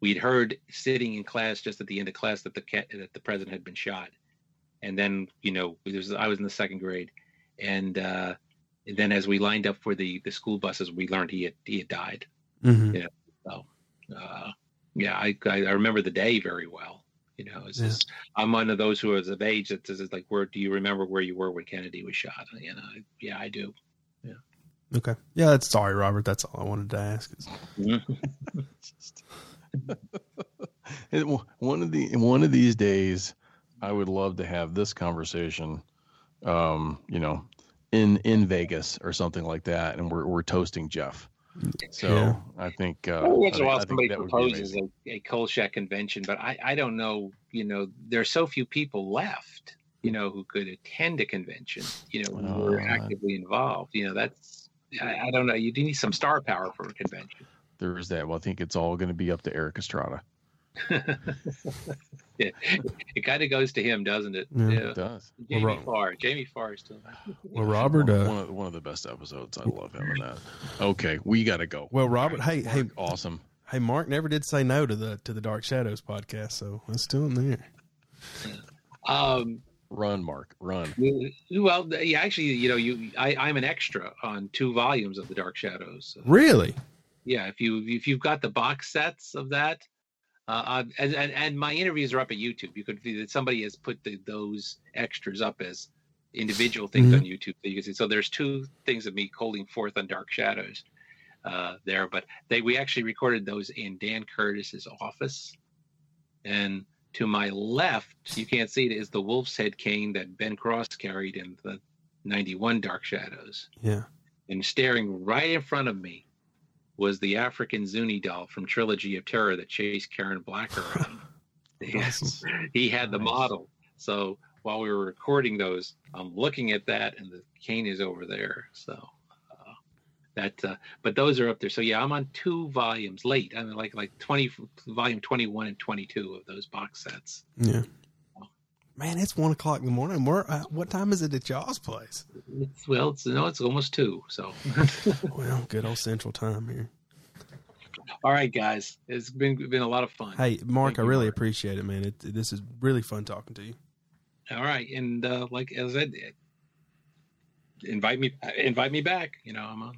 We'd heard sitting in class just at the end of class that the that the president had been shot, and then you know was, I was in the second grade, and, uh, and then as we lined up for the the school buses, we learned he had he had died. hmm Yeah. So, uh, yeah, I, I I remember the day very well. You know, it's Yeah. just, I'm one of those who is of age that says like, where do you remember where you were when Kennedy was shot? You know, yeah, I do. Yeah. Okay. Yeah, that's sorry, Robert. That's all I wanted to ask. is- Just- [LAUGHS] It- one of the one of these days, I would love to have this conversation. Um, you know, in in Vegas or something like that, and we're we're toasting Jeff. So Yeah. I think uh, once in a while, somebody that would be proposes a, a Kolchak convention, but I, I don't know. You know, there's so few people left. You know, who could attend a convention. You know, who are Uh, actively involved. You know, that's I, I don't know. You do need some star power for a convention. There is that. Well, I think it's all going to be up to Erik Estrada. Yeah, [LAUGHS] it kind of goes to him, doesn't it? Yeah. It does. Jamie Well, Ro- Farr. Jamie Farr is still. Well, Robert. one, Uh, one of one of the best episodes. I love him in that. Okay, we got to go. well, Robert. Hey, hey, Awesome. hey. Mark never did say no to the to the Dark Shadows podcast, so I'm still in there. Um, Run, Mark. Run. well, yeah, actually, you know, you I, I'm an extra on two volumes of the Dark Shadows. So, Really? yeah, if you if you've got the box sets of that, uh, and, and and my interviews are up at YouTube. You could see that somebody has put the, those extras up as individual things Mhm. on YouTube. So you can see. So there's two things of me holding forth on Dark Shadows uh, there, but they we actually recorded those in Dan Curtis's office, and to my left, you can't see it, is the wolf's head cane that Ben Cross carried in the '91 Dark Shadows Yeah. and staring right in front of me was the African Zuni doll from Trilogy of Terror that chased Karen Black around. [LAUGHS] yes, [LAUGHS] he had the Nice. model. So while we were recording those, I'm looking at that, and the cane is over there. So uh, that, uh, but those are up there. So yeah, I'm on two volumes late. I mean, like like 20 volume 21 and 22 of those box sets. Yeah. Man, it's one o'clock in the morning. Where, uh, what time is it at y'all's place? It's, well, it's no, it's almost two. So [LAUGHS] Well, good old Central Time here. all right, guys, it's been been a lot of fun. Hey, Mark, Thank I really Mark. appreciate it, man. It, this is really fun talking to you. All right, and uh, like as I said, invite me, invite me back. You know, I'm a,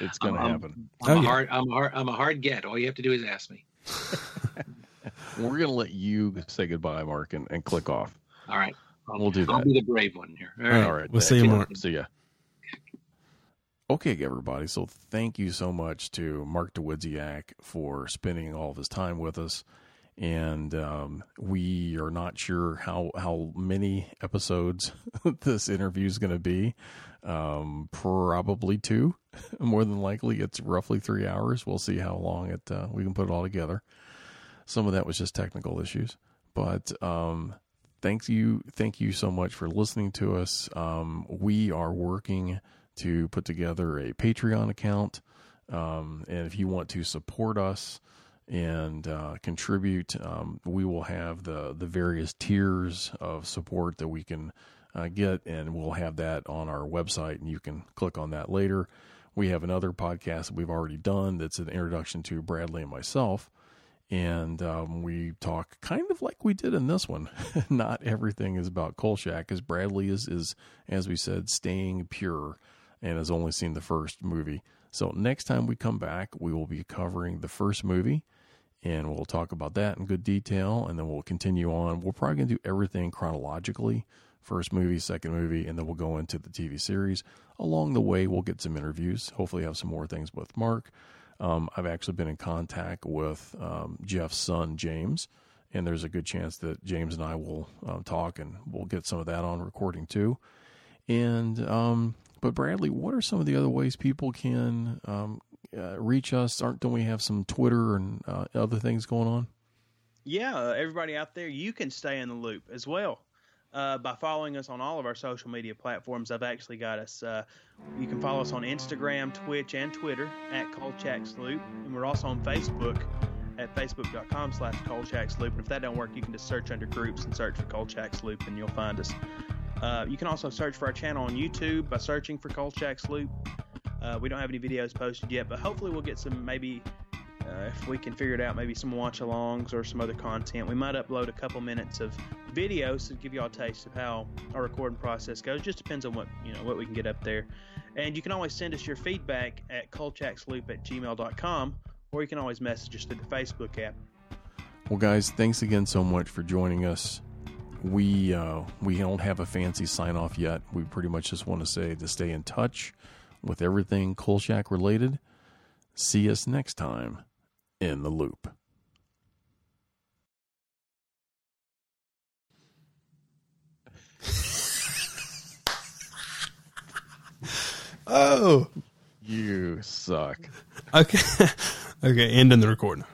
It's going to I'm- happen. I'm Oh, a yeah. hard, I'm a hard, I'm a hard get. All you have to do is ask me. [LAUGHS] [LAUGHS] We're going to let you say goodbye, Mark, and, and click off. All right, I'll, We'll do I'll that. be the brave one here. All right. All right. We'll see you, thank Mark. See ya. Okay, everybody. So thank you so much to Mark Dawidziak for spending all of his time with us. And um, we are not sure how how many episodes [LAUGHS] this interview is going to be. Um, probably two. [LAUGHS] More than likely, it's roughly three hours. We'll see how long it uh, we can put it all together. Some of that was just technical issues, but um, thank you thank you so much for listening to us. Um, we are working to put together a patreon account um, and if you want to support us and uh, contribute um, we will have the the various tiers of support that we can uh, get and we'll have that on our website and you can click on that later. We have another podcast that we've already done that's an introduction to bradley and myself and um, we talk kind of like we did in this one. [LAUGHS] Not everything is about Kolchak, because Bradley is is as we said, staying pure, and has only seen the first movie. So next time we come back, we will be covering the first movie, and we'll talk about that in good detail, and then we'll continue on. We're probably gonna do everything chronologically. First movie, second movie, and then we'll go into the TV series. Along the way, we'll get some interviews. Hopefully, have some more things with Mark. Um, I've actually been in contact with um, Jeff's son, James, and there's a good chance that James and I will um, talk and we'll get some of that on recording too. And, um, but Bradley, what are some of the other ways people can um, uh, reach us? Aren't don't we have some Twitter and uh, other things going on? Yeah, uh, everybody out there, you can stay in the loop as well uh, by following us on all of our social media platforms. I've actually got us. Uh, you can follow us on Instagram, Twitch, and Twitter at Kolchak's Loop, and we're also on Facebook at facebook.com slash Kolchak's Loop. And if that don't work, you can just search under groups and search for Kolchak's Loop, and you'll find us. Uh, you can also search for our channel on YouTube by searching for Kolchak's Loop. Uh, we don't have any videos posted yet, but hopefully we'll get some maybe uh, if we can figure it out, maybe some watch alongs or some other content. We might upload a couple minutes of videos to give you all a taste of how our recording process goes. Just depends on what you know what we can get up there. And you can always send us your feedback at kolchaksloop at gmail.com or you can always message us through the Facebook app. Well, guys, thanks again so much for joining us. We uh, we don't have a fancy sign off yet. We pretty much just want to say to stay in touch with everything Kolchak related. See us next time in the loop. Oh, You suck. okay. [LAUGHS] okay, ending the recording.